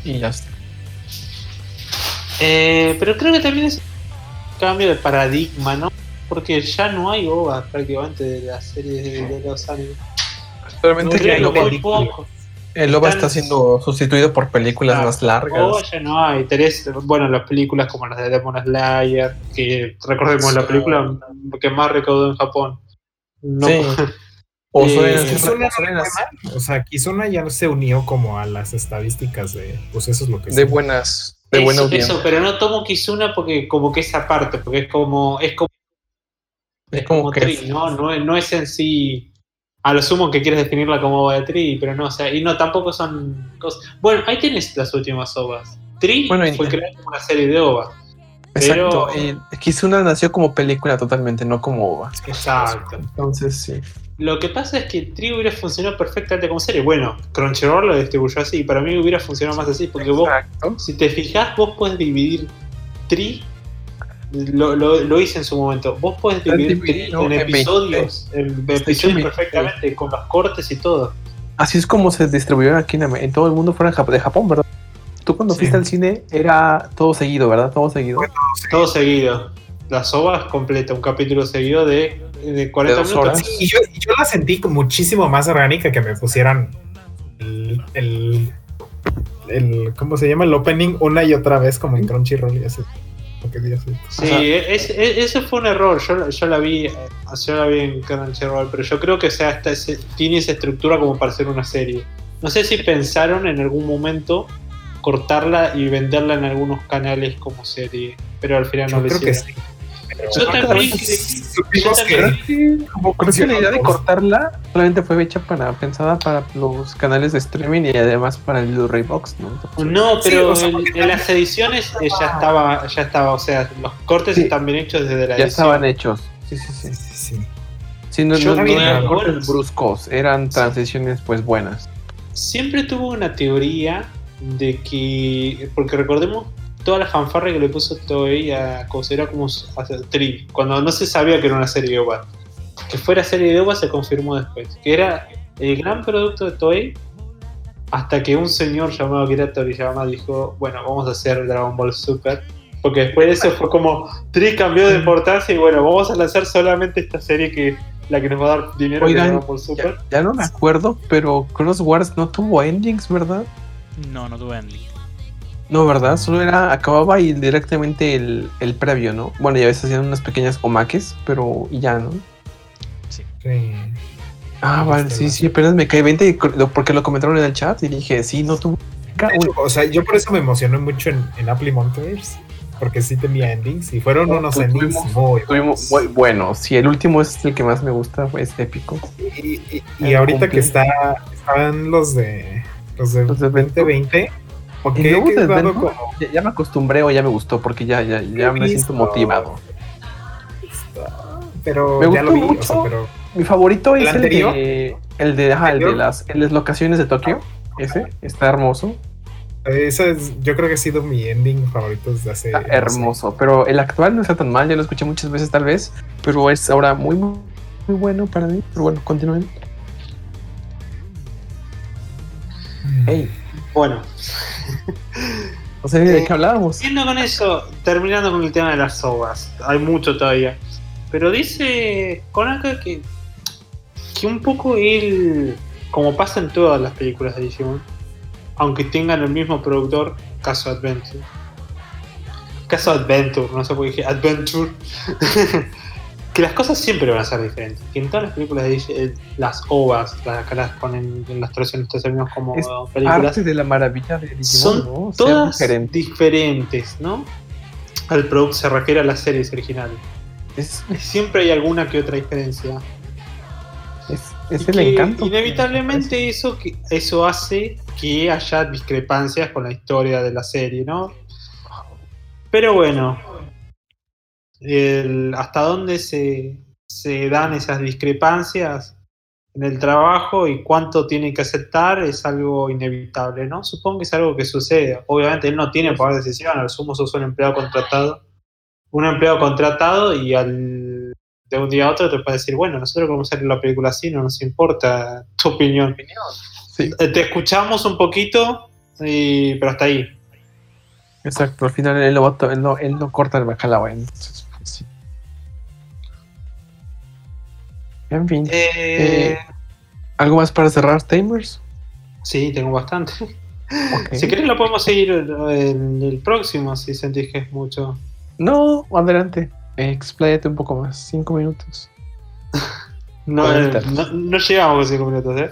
Y ya está. Eh, pero creo que también es un cambio de paradigma, ¿no? Porque ya no hay OVA prácticamente de las series de, de los animes. Solamente No, que OVA, muy poco. El OVA está siendo sustituido por películas Claro. más largas. OVA ya no hay. Tenés, bueno, las películas como las de Demon Slayer, que recordemos la película que más recaudó en Japón. No, Sí. *laughs* O Eh, Kizuna mal. O sea, Kizuna ya no se unió como a las estadísticas de. Pues eso es lo que de sí. buenas, de eso, buena audiencia. eso, pero no tomo Kizuna porque como que es aparte, porque es como es como, Es como que Tri, ¿no? No, es- no es en sí A lo sumo que quieres definirla como OVA de Tree, pero no, o sea, y no, tampoco son cosas. Bueno, ahí tienes las últimas OVAs. Tree Bueno, y- fue creada como una serie de OVA. Exacto. Pero- eh, Kizuna nació como película totalmente, no como OVA. Exacto. Entonces, sí. Lo que pasa es que Tree hubiera funcionado perfectamente como serie. Bueno, Crunchyroll lo distribuyó así, y para mí hubiera funcionado más así, porque vos. Si te fijas, vos puedes dividir Tri. Lo, lo, lo hice en su momento. Vos podés dividir en episodios, en episodios en perfectamente, con los cortes y todo. Así es como se distribuyeron aquí en, en todo el mundo fuera de Jap- de Japón, ¿verdad? Tú cuando Sí. fuiste al cine era todo seguido, ¿verdad? Todo seguido. Todo seguido. Las ovas completa, un capítulo seguido de, de 40 De minutos. horas. Sí, y yo, y yo la sentí muchísimo más orgánica que me pusieran el, el, el- ¿cómo se llama? El opening una y otra vez como en Crunchyroll y así. Lo que mío. Sí, es- es- ese fue un error. Yo, yo la vi, eh, yo la vi en Crunchyroll, pero yo creo que o sea, ese- tiene esa estructura como para ser una serie. No sé si pensaron en algún momento cortarla y venderla en algunos canales como serie, pero al final no lo creo que hicieron. sí. Yo también Supimos que creo la idea de cortarla solamente fue hecha para pensada para los canales de streaming y además para el Blu-ray box, ¿no? No, Sí, pero o sea, en, las ediciones eh, ya estaba, ya estaba, o sea, los cortes Sí. están bien hechos desde la Ya edición. estaban hechos. Sí, sí, sí. Sí, sí, sí. Sí, no, eran cortes bruscos, eran transiciones pues buenas. Siempre tuvo una teoría de que, porque recordemos toda la fanfarra que le puso Toei a considerar como a Tri, cuando no se sabía que era una serie de OVA. Que fuera serie de OVA se confirmó después, que era el gran producto de Toei, hasta que un señor llamado Akira Toriyama dijo, bueno, vamos a hacer Dragon Ball Super. Porque después de eso fue como, Tri cambió de importancia y bueno, vamos a lanzar solamente esta serie que la que nos va a dar dinero Oigan, Dragon Ball Super. Ya, ya no me acuerdo, pero Cross Wars no tuvo endings, ¿verdad? No, no tuve ending. No, ¿verdad? Solo era, acababa y directamente el, el previo, ¿no? Bueno, y a veces hacían unas pequeñas omaques, pero y ya, ¿no? Sí. Ah, vale, sí, sí, apenas me cae 20 porque lo comentaron en el chat y dije, sí, no tuvo. O sea, yo por eso me emocioné mucho en, en Apple Monsters, porque sí tenía endings y fueron No, unos pues endings tuvimos- muy Tuvimos, bu- bueno, sí, el último es el que más me gusta, es épico. Y, y- ahorita cumple. que está, están los de los de, Los de 2020, ¿por Y qué luego he de quedado Venmo, como ya, ya me acostumbré o ya me gustó porque ya, ya, ya me siento motivado. pero Me ya lo vi, o sea, mucho. pero Mi favorito ¿El es el de, el de, ajá, el de las, en las locaciones de Tokio. Ese está hermoso, ese es, yo creo que ha sido mi ending favorito desde hace está no sé. hermoso. Pero el actual no está tan mal, ya lo escuché muchas veces tal vez, pero es ahora muy, muy muy bueno para mí. Pero bueno, continúen. Hey, Bueno, *laughs* no sé de Eh, qué hablábamos. Siguiendo con eso, terminando con el tema de las ovas, hay mucho todavía. Pero dice Konaka que, que un poco él, como pasa en todas las películas de Digimon, aunque tengan el mismo productor, caso Adventure. Caso Adventure, no sé por qué dije Adventure. *laughs* que las cosas siempre van a ser diferentes. Que en todas las películas de eh, las ovas, las que las ponen en las traducciones términos como Es películas, Parte de la maravilla de Digimon, son todas diferente. diferentes, ¿no? Al producto se refiere a las series originales. Es, Siempre hay alguna que otra diferencia. es, el que encanto. Inevitablemente eso, que, eso hace que haya discrepancias con la historia de la serie, ¿no? Pero bueno, el- hasta dónde se, se dan esas discrepancias en el trabajo y cuánto tiene que aceptar es algo inevitable, ¿no? Supongo que es algo que sucede. Obviamente él no tiene poder de decisión, al sumo sos un empleado contratado. Un empleado contratado y al de un día a otro te puede decir, bueno, nosotros queremos hacer la película así, no nos importa tu opinión. Sí, Eh, Te escuchamos un poquito, y- pero hasta ahí. exacto. Al final él to- él no, él no corta el bacalao. Entonces, En fin. Eh, ¿Algo más para cerrar, Tamers? sí, tengo bastante. *laughs* Ok. Si querés lo podemos seguir en el próximo, si sentís que es mucho. No, adelante. Expláyate un poco más. Cinco minutos. *laughs* No, eh, no, no llegamos a cinco minutos, ¿eh?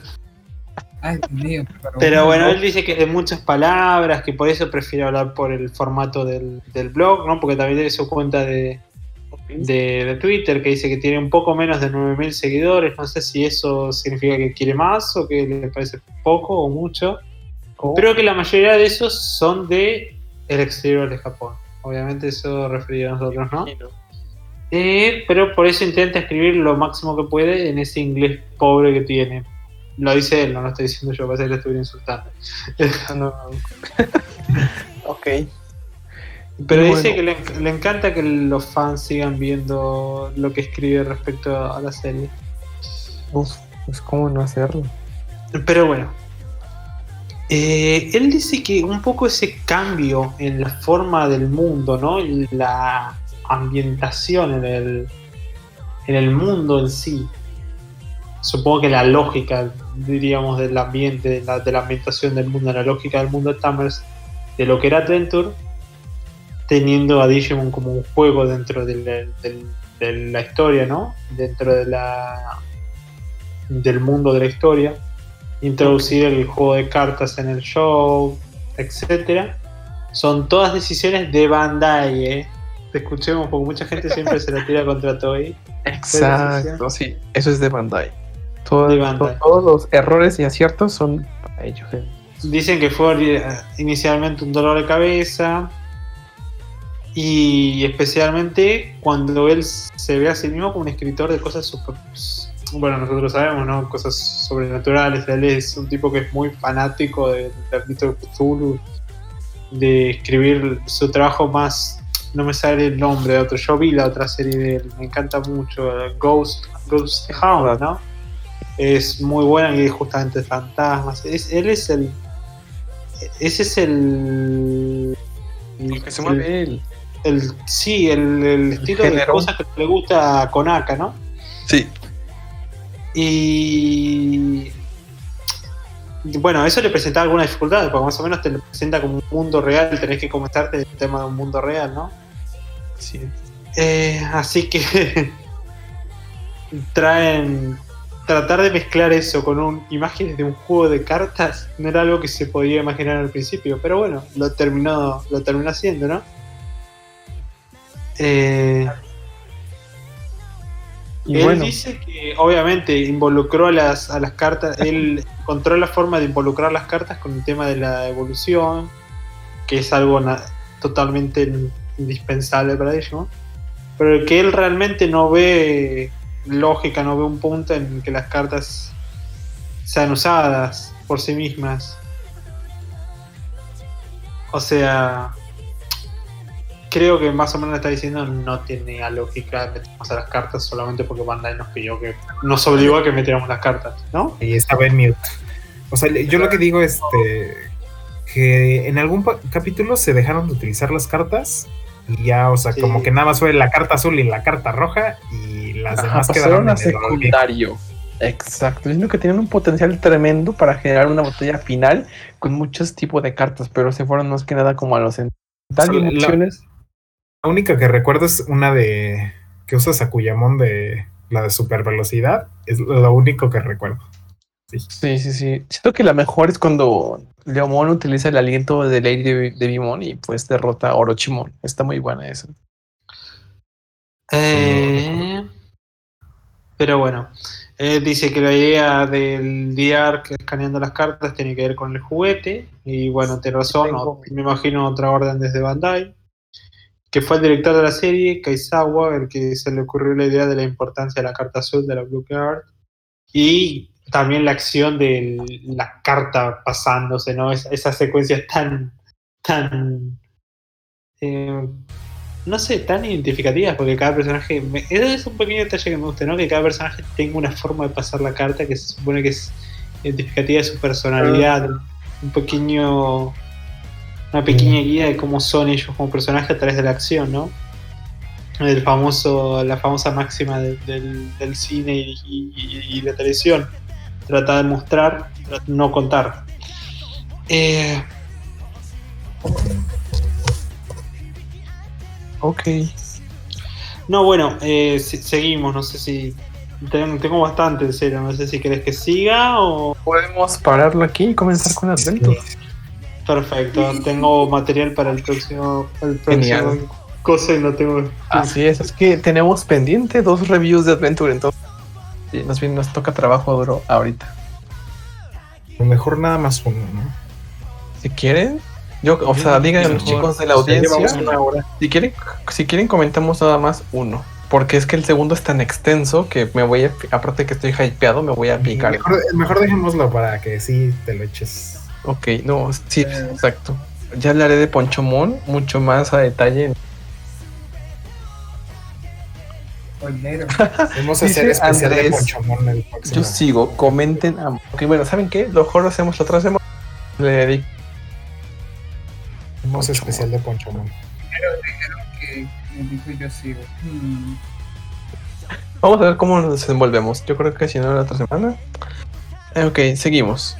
Ay, Dios mío. Pero bueno, él dice que es de muchas palabras, que por eso prefiere hablar por el formato del, del blog, ¿no? Porque también tiene su cuenta de, de, de Twitter que dice que tiene un poco menos de 9.000 seguidores. No sé si eso significa que quiere más o que le parece poco o mucho. Oh, Pero que la mayoría de esos son de el exterior de Japón. Obviamente eso referido a nosotros, ¿no? Eh, pero por eso intenta escribir lo máximo que puede en ese inglés pobre que tiene. Lo dice él, no lo estoy diciendo yo, parece que le estuviera insultando. no, no. *laughs* ok. Pero Bueno, dice que le, le encanta que los fans sigan viendo lo que escribe respecto a la serie. Uf, pues cómo no hacerlo. Pero bueno. Eh, él dice que un poco ese cambio en la forma del mundo, ¿no? En La ambientación en el, en el mundo en sí. Supongo que la lógica, diríamos, del ambiente, de la, de la ambientación del mundo, la lógica del mundo de Tamers, de lo que era Adventure, teniendo a Digimon como un juego dentro de la historia, ¿no? Dentro de la del mundo de la historia introducir el juego de cartas en el show, etcétera. Son todas decisiones de Bandai, ¿eh? Te escuchemos porque mucha gente siempre se la tira contra Toei. *laughs* Exacto, sí. Eso es de Bandai. Todo- De Bandai. to- todos los errores y aciertos son para ellos. Dicen que fue eh, inicialmente un dolor de cabeza y especialmente cuando él se ve a sí mismo como un escritor de cosas super... Bueno, nosotros sabemos, ¿no? Cosas sobrenaturales. Él es un tipo que es muy fanático del del mito de Cthulhu, de escribir su trabajo más... No me sale el nombre de otro. Yo vi la otra serie de él, me encanta mucho. Ghost, Ghost Hound, ¿no? Es muy buena y es justamente de fantasmas. Es, él es el... Ese es el... Lo que se mueve él. El- sí, el, el estilo de género. cosas que le gusta a Konaka, ¿no? Sí. Y bueno, eso le presentaba alguna dificultad, porque más o menos te lo presenta como un mundo real, tenés que comentarte el tema de un mundo real, ¿no? Sí. Eh, así que *laughs* traen tratar de mezclar eso con un, imágenes de un juego de cartas no era algo que se podía imaginar al principio, pero bueno, lo terminó, lo terminó haciendo, ¿no? Eh, Y él bueno, dice que obviamente involucró a las, a las cartas, *laughs* él encontró la forma de involucrar las cartas con el tema de la evolución, que es algo totalmente indispensable para Digimon, pero que él realmente no ve lógica, no ve un punto en que las cartas sean usadas por sí mismas. O sea, creo que más o menos está diciendo no tenía lógica meternos a las cartas solamente porque Bandai nos pidió que nos obligó a que metiéramos las cartas, ¿no? Y estaba en mute. O sea, yo lo que digo es este, que en algún capítulo se dejaron de utilizar las cartas y ya, o sea, Sí. como que nada más fue la carta azul y la carta roja y las ajá, demás quedaron a en el secundario. Exacto. Diciendo que tenían un potencial tremendo para generar una botella final con muchos tipos de cartas, pero se fueron más que nada como a los sea, la- emociones. La única que recuerdo es una de que usa Sakuyamon de la de super velocidad, es lo único que recuerdo. Sí, sí, sí. Siento que la mejor es cuando Leomon utiliza el aliento de Lady de, de Bimon y pues derrota a Orochimon. Está muy buena esa. Eh, pero bueno, eh, dice que la idea del DR que escaneando las cartas tiene que ver con el juguete. Y bueno, tiene razón, no- me imagino otra orden desde Bandai. Que fue el director de la serie, Kaizawa, el que se le ocurrió la idea de la importancia de la carta azul de la Blue Card. Y también la acción de la carta pasándose, ¿no? Esa, esa secuencia tan. tan. eh, no sé, tan identificativas, porque cada personaje. me- ese es un pequeño detalle que me gusta, ¿no? Que cada personaje tenga una forma de pasar la carta que se supone que es identificativa de su personalidad. Un pequeño. Una pequeña guía de cómo son ellos como personajes a través de la acción, ¿no? El famoso, la famosa máxima de- del, del cine y, y- y la televisión. Trata de mostrar, no contar. Eh, Ok. No, bueno, eh, si- seguimos, no sé si... Tengo, tengo bastante, en serio, no sé si querés que siga o... Podemos pararlo aquí y comenzar con Adventure. Perfecto, tengo material para el próximo, el próximo Genial. cosa y no tengo. Así es, es que tenemos pendiente dos reviews de Adventure, entonces sí, nos, viene- nos toca trabajo duro ahorita. A lo mejor nada más uno, ¿no? Si quieren, yo, o sea, digan los chicos de la audiencia. una hora. Si quieren, si quieren comentamos nada más uno. Porque es que el segundo es tan extenso que me voy a, aparte que estoy hypeado, me voy a picar. Mejor, mejor dejémoslo para que sí te lo eches. Ok, no, sí, Eh. exacto. Ya hablaré de Ponchomón mucho más a detalle. *laughs* Vamos a hacer especial de Ponchomón el próximo. Yo sigo, comenten. a- Ok, bueno, ¿saben qué? Lo mejor lo hacemos la otra semana. Le dedico. Ponchomón. especial de Ponchomón. que me dijo yo sigo. Hmm. Vamos a ver cómo nos desenvolvemos. Yo creo que si no la otra semana. Ok, seguimos.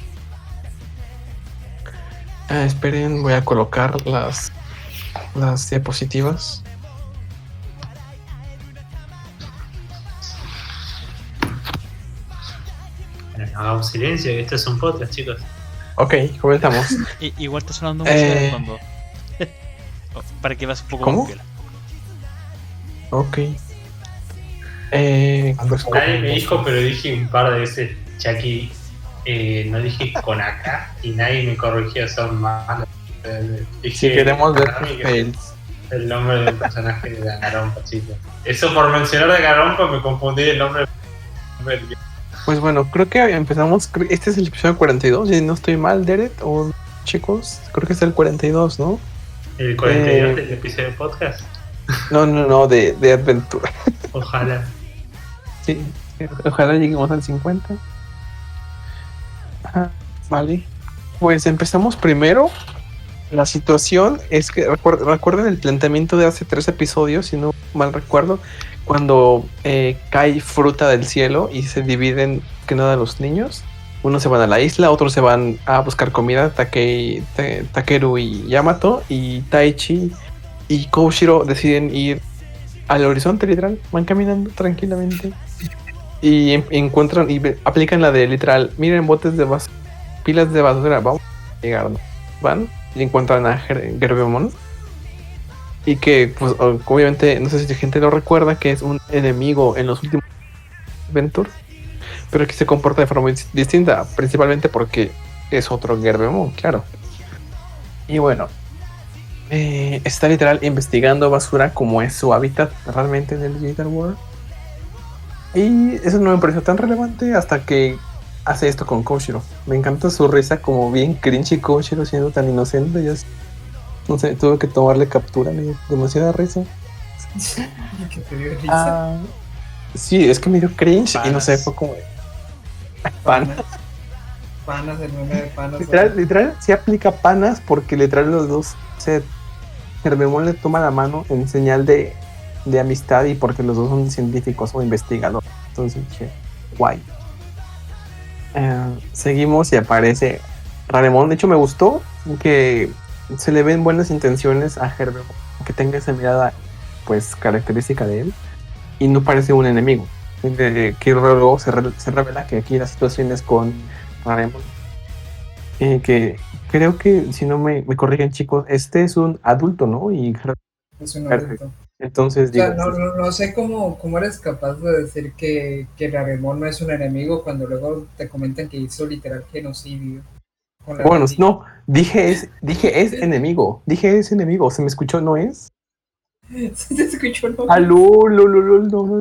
Ah, esperen, voy a colocar las, las diapositivas. Bueno, Hagamos silencio, que esto es un podcast, chicos. Ok, comenzamos. *laughs* I- igual está sonando Eh. música de fondo. *laughs* Oh, Para que vas un poco ¿Cómo? ok. Eh, pues, Nadie me dijo, pero dije un par de veces, Chucky, eh, no dije con acá y nadie me corrigió, son malos. Eh, Dije, si queremos ver fails. el nombre del personaje de Danganronpa, chicos. Eso por mencionar Danganronpa me confundí el nombre del Pues bueno, creo que empezamos. Este es el episodio 42. Si no estoy mal, Deret, o chicos, creo que es el 42, ¿no? el 42 Eh. del episodio de podcast. No, no, no, de, de aventura. Ojalá. *laughs* Sí, ojalá lleguemos al 50. Vale. Pues empezamos primero. La situación es que recuer- recuerden el planteamiento de hace tres episodios, si no mal recuerdo, cuando eh, cae fruta del cielo y se dividen que nada los niños. Unos se van a la isla, otros se van a buscar comida, Takei, Ta- Takeru y Yamato, y Taichi y Koushiro deciden ir al horizonte literal, van caminando tranquilamente y en- encuentran y aplican la de literal, miren botes de bas pilas de basura, vamos a llegar, van y encuentran a Ger- Gerbemon y que pues obviamente no sé si la gente lo recuerda que es un enemigo en los últimos Adventures pero que se comporta de forma dis- distinta principalmente porque es otro Gerbemon, claro. Y bueno eh, está literal investigando basura como es su hábitat realmente en el Digital World y eso no me pareció tan relevante hasta que hace esto con Koshiro. Me encanta su risa como bien cringy Koshiro siendo tan inocente. Ya es- no sé, tuve que tomarle captura, me dio demasiada risa. *laughs* que te dio risa. Ah, sí, es que me dio cringe y no sé, fue como... Pan. Panas. Panas, el meme de panas. Literal, literal, sí aplica panas porque literal los dos se... Hermemón le toma la mano en señal de, de amistad y porque los dos son científicos o investigadores. Entonces dije, guay. Eh, seguimos y aparece Raremon. De hecho, me gustó que se le ven buenas intenciones a Hermemon, que tenga esa mirada, pues, característica de él y no parece un enemigo. Eh, que luego se, re- se revela que aquí la situación es con Raremon. Que creo que, si no me, me corrigen chicos, este es un adulto, ¿no? Es un adulto. Entonces O sea, digo, no, no, no sé cómo, cómo eres capaz de decir que, que Raremon no es un enemigo cuando luego te comentan que hizo literal genocidio. bueno, no, dije es, dije es *laughs* enemigo, dije es enemigo, se me escuchó, no es. ¿Sí te escuchó, no? Aló, lo, lo.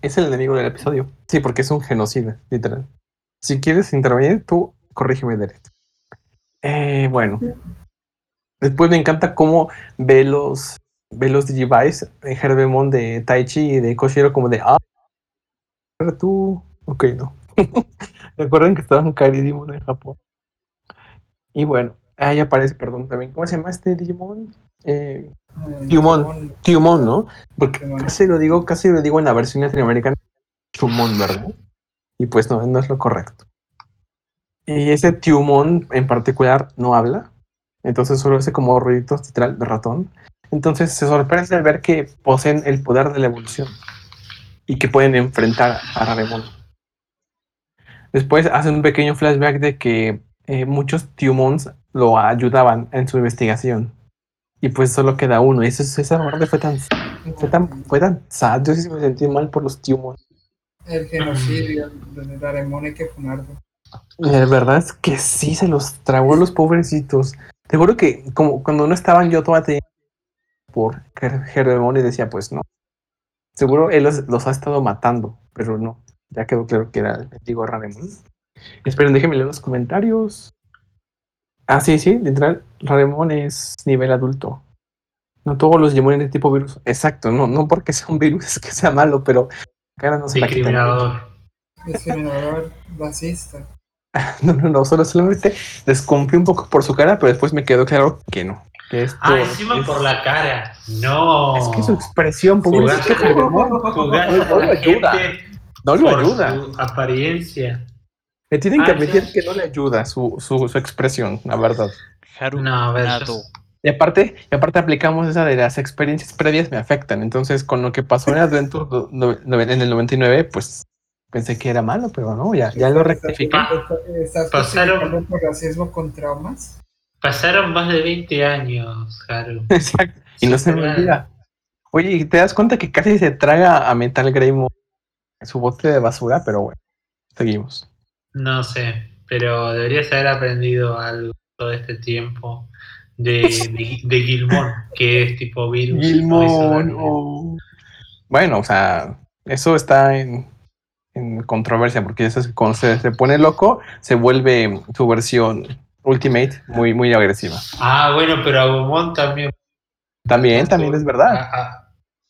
Es el enemigo del episodio. Sí, porque es un genocida, literal. Si quieres intervenir, tú corrígeme, Deret. Eh, bueno. Después me encanta cómo ve los, ve los Digivice, en Herbemon de Taichi y de Koshiro como de, ah, pero tú, ok, no. *laughs* Recuerden que estaban carísimos en Japón. Y bueno, ahí aparece, perdón, también, ¿cómo se llama este Digimon? Eh, Tyumon. Tyumon, ¿no? Porque casi lo digo, casi lo digo en la versión latinoamericana. Tyumon, ¿verdad? Y pues no, no es lo correcto. Y ese Tyumon en particular no habla. Entonces solo hace como ruiditos de ratón. Entonces se sorprende al ver que poseen el poder de la evolución. Y que pueden enfrentar a Raremon. Después hace un pequeño flashback de que eh, muchos Tyumons lo ayudaban en su investigación. Y pues solo queda uno. Y eso, esa parte fue tan, fue tan, fue tan sad. Yo sí me sentí mal por los Tumon. El genocidio de Daremon hay que funarlo. La verdad es que sí se los tragó los pobrecitos. Te juro que como cuando no estaban yo todavía tenía por Geremón y decía, pues no. Seguro él los, los, ha estado matando, pero no. Ya quedó claro que era el mendigo Raremon. Esperen, déjenme leer los comentarios. Ah, sí, sí, literal, Raremon es nivel adulto. No todos los Digimon de tipo virus. Exacto, no, no porque sea un virus es que sea malo, pero cara no se la quita. Discriminador. Discriminador, racista. *laughs* No, no, no, solo solamente desconfío un poco por su cara, pero después me quedó claro que no. Que esto Ah, encima es, por la cara. No. es que su expresión, Jugar no, le ayuda. no lo ayuda. su apariencia. Le tienen que Ah, admitir que no le ayuda su, su, su expresión, la verdad. Haru No, Y aparte, y aparte aplicamos esa de las experiencias previas me afectan. Entonces, con lo que pasó en Adventure do- no- no- en el 99, pues pensé que era malo, pero no, ya, ya lo rectifiqué. ¿Estás Pasaron- por racismo con traumas? Pasaron más de 20 años, Haru. *laughs* Exacto. Y no se me olvida. Oye, ¿y te das cuenta que casi se traga a Metal Greymon en su bote de basura? Pero bueno, seguimos. No sé, pero deberías haber aprendido algo todo este tiempo de, *laughs* de, de Gilmón, que es tipo virus. daño. oh. Bueno, o sea, eso está en, en controversia, porque eso es cuando se, se pone loco, se vuelve su versión Ultimate muy, muy agresiva. Ah, bueno, pero Agumon también. También, también es verdad.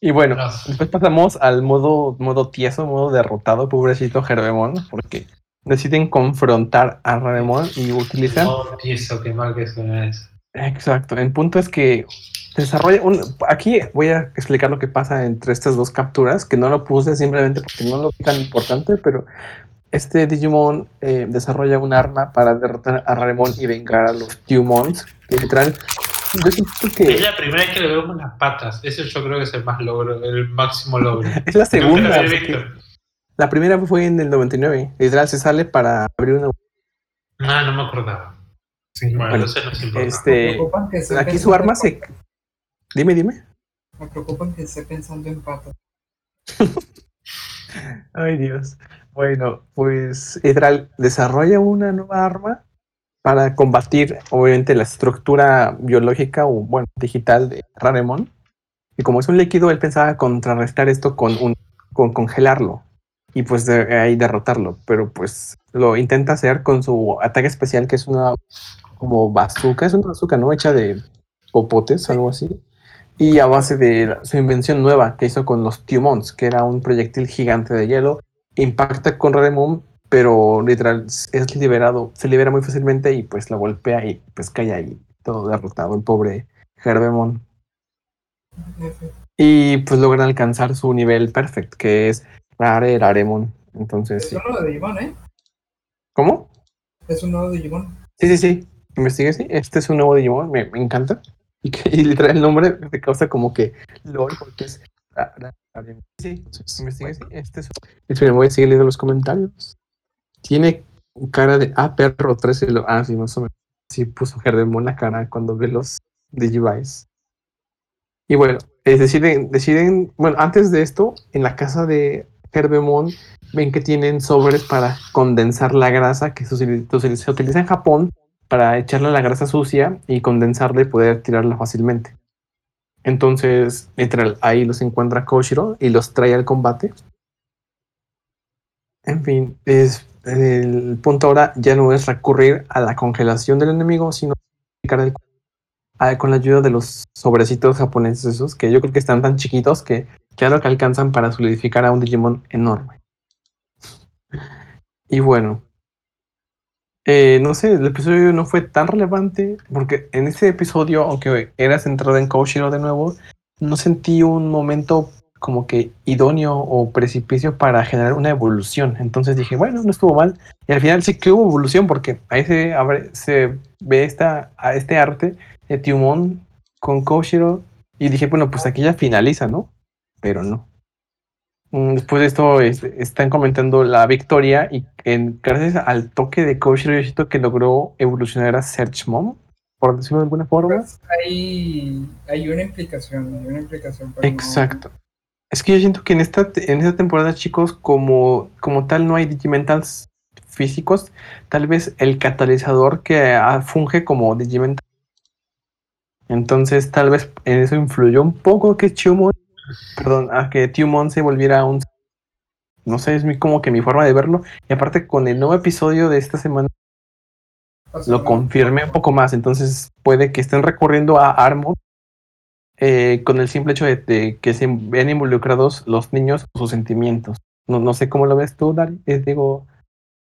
Y bueno, no. después pasamos al modo, modo tieso, modo derrotado, pobrecito Jeroemon, porque deciden confrontar a Raremon y utilizan Oh, tieso, qué mal que suena eso. Exacto. El punto es que desarrolla un. Aquí voy a explicar lo que pasa entre estas dos capturas, que no lo puse simplemente porque no lo vi tan importante, pero este Digimon eh, desarrolla un arma para derrotar a Raremon y vengar a los. Que literal. Yo siento Es la primera vez que le veo con las patas. Ese yo creo que es el más logro, el máximo logro. *laughs* es la segunda. La primera fue en el 99. Literal se sale para abrir una. Ah, no me acordaba. Sí, Bueno, Bueno, entonces no es importante. Me Este. que Aquí su arma se. Dime, dime. Me preocupan que esté pensando en patas. *laughs* Ay, Dios. Bueno, pues Edral desarrolla una nueva arma para combatir, obviamente, la estructura biológica o, bueno, digital de Raremon. Y como es un líquido, él pensaba contrarrestar esto con, un, con congelarlo y pues de ahí derrotarlo. Pero pues lo intenta hacer con su ataque especial, que es una como bazooka, es una bazooka, ¿no? Hecha de popotes, algo así. Y a base de su invención nueva que hizo con los Tumons, que era un proyectil gigante de hielo, impacta con Raremon, pero literal es liberado, se libera muy fácilmente y pues la golpea y pues cae ahí, todo derrotado, el pobre Gerbemon. Y pues logran alcanzar su nivel perfect, que es Rare Raremon. Entonces, Es sí. un nuevo Digimon, ¿eh? ¿Cómo? Es un nuevo Digimon. Sí, sí, sí. Investigué, sí. Este es un nuevo Digimon, me, me encanta. *laughs* Y, que, y literal el nombre me causa como que LOL, porque es. Raremon. Sí, investigué. Este es. Voy a seguir leyendo los comentarios. Tiene cara de. Ah, perro 13. Lo, ah, sí, más o menos. Sí, puso Gerdemon la cara cuando ve los Digivice. Y bueno, eh, deciden, deciden. Bueno, antes de esto, en la casa de Gerbemon ven que tienen sobres para condensar la grasa que se utiliza, se utiliza en Japón para echarle la grasa sucia y condensarla y poder tirarla fácilmente. Entonces, literal, ahí los encuentra Koshiro y los trae al combate. En fin, es el punto ahora ya no es recurrir a la congelación del enemigo, sino el- con la ayuda de los sobrecitos japoneses esos, que yo creo que están tan chiquitos que claro que alcanzan para solidificar a un Digimon enorme. Y bueno, eh, no sé, el episodio no fue tan relevante porque en ese episodio, aunque era centrado en Koshiro de nuevo, no sentí un momento como que idóneo o precipicio para generar una evolución. Entonces dije, bueno, no estuvo mal. Y al final sí que hubo evolución porque ahí se, abre- se ve esta, a este arte de Tiumon con Koshiro y dije, bueno, pues aquí ya finaliza, ¿no? Pero no. Mm, Después de esto es- están comentando la victoria y en, gracias al toque de Koshiro Yoshito que logró evolucionar a Search Mom, por decirlo de alguna forma. Pues, hay, hay una implicación, hay una implicación. no- Exacto. Es que yo siento que en esta, en esta temporada, chicos, como, como tal no hay Digimentals físicos, tal vez el catalizador que ah, funge como Digimental. Entonces, tal vez en eso influyó un poco que Chumon, perdón, a que Tumon se volviera un. No sé, es mi, como que mi forma de verlo. Y aparte, con el nuevo episodio de esta semana, lo confirmé un poco más. Entonces, puede que estén recurriendo a Armor eh, con el simple hecho de, de que se vean involucrados los niños o sus sentimientos. No, no sé cómo lo ves tú, Dari, eh, digo,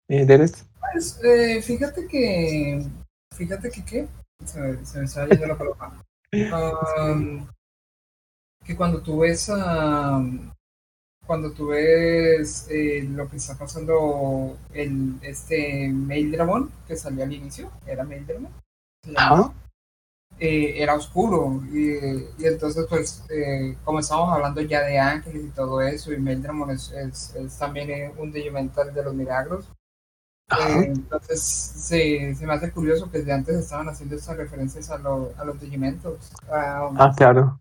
eh, Derek. Pues, eh, fíjate que. Fíjate que qué. Se me, se me está yendo la palabra. Am, *laughs* que cuando tú ves. cuando tú ves eh, lo que está pasando en este Mail Dragon que salió al inicio, era Mail eh, era oscuro. Y, y entonces, pues, eh, como estábamos hablando ya de ángeles y todo eso, y Mail Dragon es, es, es también un Digimental de los milagros. Eh, entonces se, se me hace curioso que desde antes estaban haciendo estas referencias a, lo- a los Digimentos Ah, claro.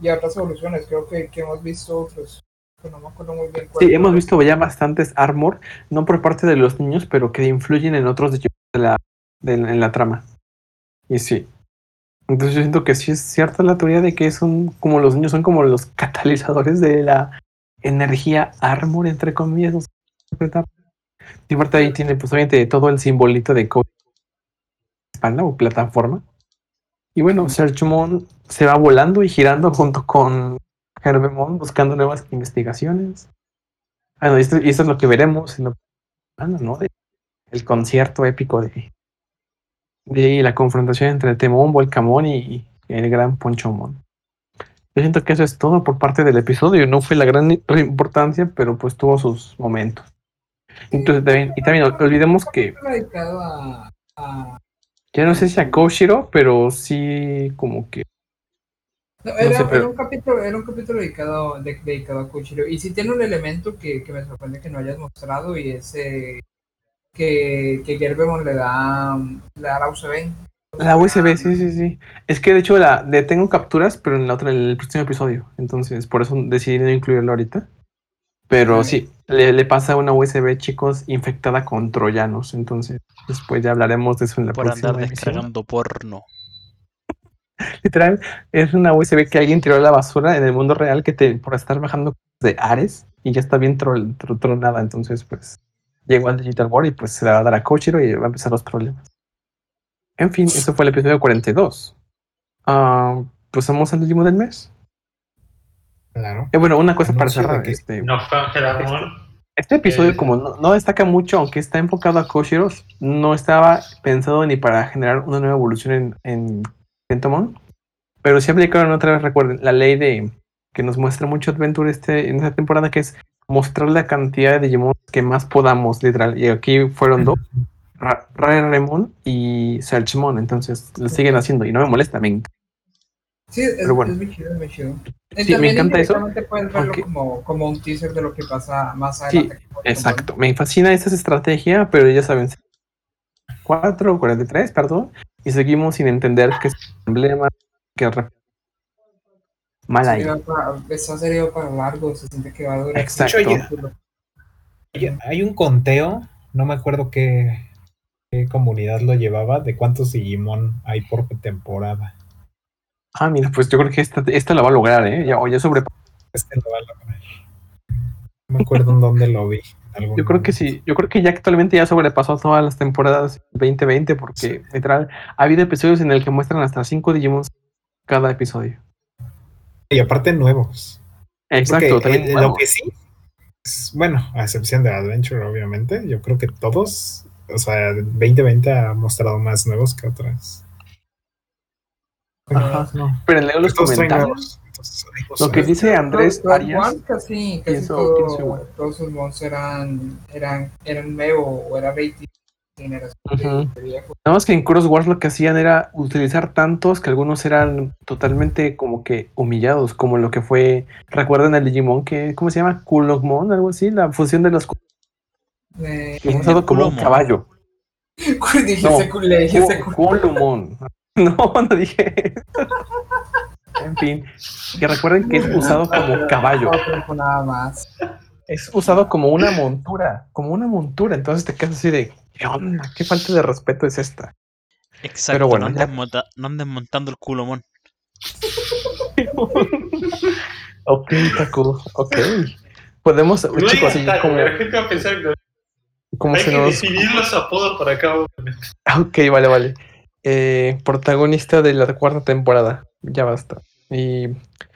Y otras evoluciones. Creo que, que hemos visto otros, que no me acuerdo muy bien cuál Sí, hemos visto ya bastantes Armor, no por parte de los niños, pero que influyen en otros de la, de- en la trama. Y sí. Entonces yo siento que sí es cierta la teoría de que son como los niños son como los catalizadores de la energía Armor, entre comillas. interpretar. Y aparte ahí tiene pues obviamente todo el simbolito de espalda o plataforma. Y bueno, Serchumon se va volando y girando junto con Herbemon buscando nuevas investigaciones. Ah, no, y esto, y esto es lo que veremos en la semana, ¿no? De- el concierto épico de, de la confrontación entre Temón, Volcamón y el gran Ponchomón. Yo siento que eso es todo por parte del episodio. No fue la gran importancia, pero pues tuvo sus momentos. Entonces, también, y también olvidemos que ya no sé si a Koshiro, pero sí como que no, era, sé, pero- era un capítulo, era un capítulo dedicado, de- dedicado a Kuchiro. Y sí tiene un elemento que, que me sorprende que no hayas mostrado y es eh, que, que Gerbemon le da, le da la USB. La USB, sí, sí, sí. Es que de hecho la le tengo capturas, pero en la otra, en el próximo episodio. Entonces, por eso decidí no incluirlo ahorita. Pero sí, le, le pasa una USB, chicos, infectada con troyanos. Entonces, después ya hablaremos de eso en la por próxima andar emisión. descargando porno. *laughs* Literal, es una USB que alguien tiró a la basura en el mundo real que te, por estar bajando de Ares y ya está bien tro- tro- tronada. Entonces, pues, llegó al Digital World y pues se la va a dar a Kochiro y va a empezar los problemas. En fin, eso fue el episodio 42. Ah, pues vamos al último del mes. Claro. Eh, bueno, una cosa para cerrar. que Este, No este episodio, eh, como no, no destaca mucho, aunque está enfocado a Koshiro, no estaba pensado ni para generar una nueva evolución en, en Tentomon. Pero sí aplicaron otra vez, recuerden, la ley de que nos muestra mucho Adventure este, en esta temporada, que es mostrar la cantidad de Digimon que más podamos, literal. Y aquí fueron dos, Ra- Raemon y Searchmon. Entonces lo siguen haciendo y no me molesta, me encanta. Sí, es, bueno. es muy chido, es muy chido. Sí, me encanta eso, puedes verlo aunque- como, como un teaser de lo que pasa más Sí, adelante. Exacto, me fascina esa estrategia, pero ya saben, 4 o 43, perdón, y seguimos sin entender que es un emblema, que re- mal ahí. Sería para- largo, se siente que va a durar. Exacto. mucho. Hay un conteo, no me acuerdo qué, qué comunidad lo llevaba, de cuántos Digimon hay por temporada. Ah, mira, pues yo creo que esta, esta la va a lograr, ¿eh? Ya, o ya sobre, Este lo va a lograr. No me acuerdo en dónde lo vi. en algún yo creo que sí, yo creo que ya actualmente ya sobrepasó todas las temporadas 2020, porque literal, ha habido episodios en el que muestran hasta 5 Digimon cada episodio. Y aparte nuevos. Exacto, Porque, también. eh, lo que sí, es- bueno, a excepción de Adventure, obviamente, yo creo que todos, o sea, 2020 ha mostrado más nuevos que otras. Ajá. no. pero leo los comentarios. entonces, Lo que dice Andrés Todos- Arias. One casi, casi pienso- todo- pienso igual. todos sus mons eran, eran, eran nuevo o era rating generación Ujú. de viejo. Nada más que en Cross Wars lo que hacían era utilizar tantos que algunos eran totalmente como que humillados, como lo que fue, recuerdan el Digimon que, ¿cómo se llama? Kulogmon, algo así, la fusión de los Eh, usado como un caballo. *laughs* No. *laughs* No, no dije eso. En fin, que recuerden que es usado como caballo. Nada más. Es usado como una montura, como una montura. Entonces te quedas así de, ¿qué onda? ¿Qué falta de respeto es esta? Exacto, Pero bueno, no, ya- andes monta- no andes montando el culomón. *laughs* ok, Taku, ok. Podemos, No chicos, así tal, como, la gente va a pensar que hay se que nos... definir los apodos para cada uno. Ok, vale, vale. Eh, protagonista de la cuarta temporada. Ya basta. Y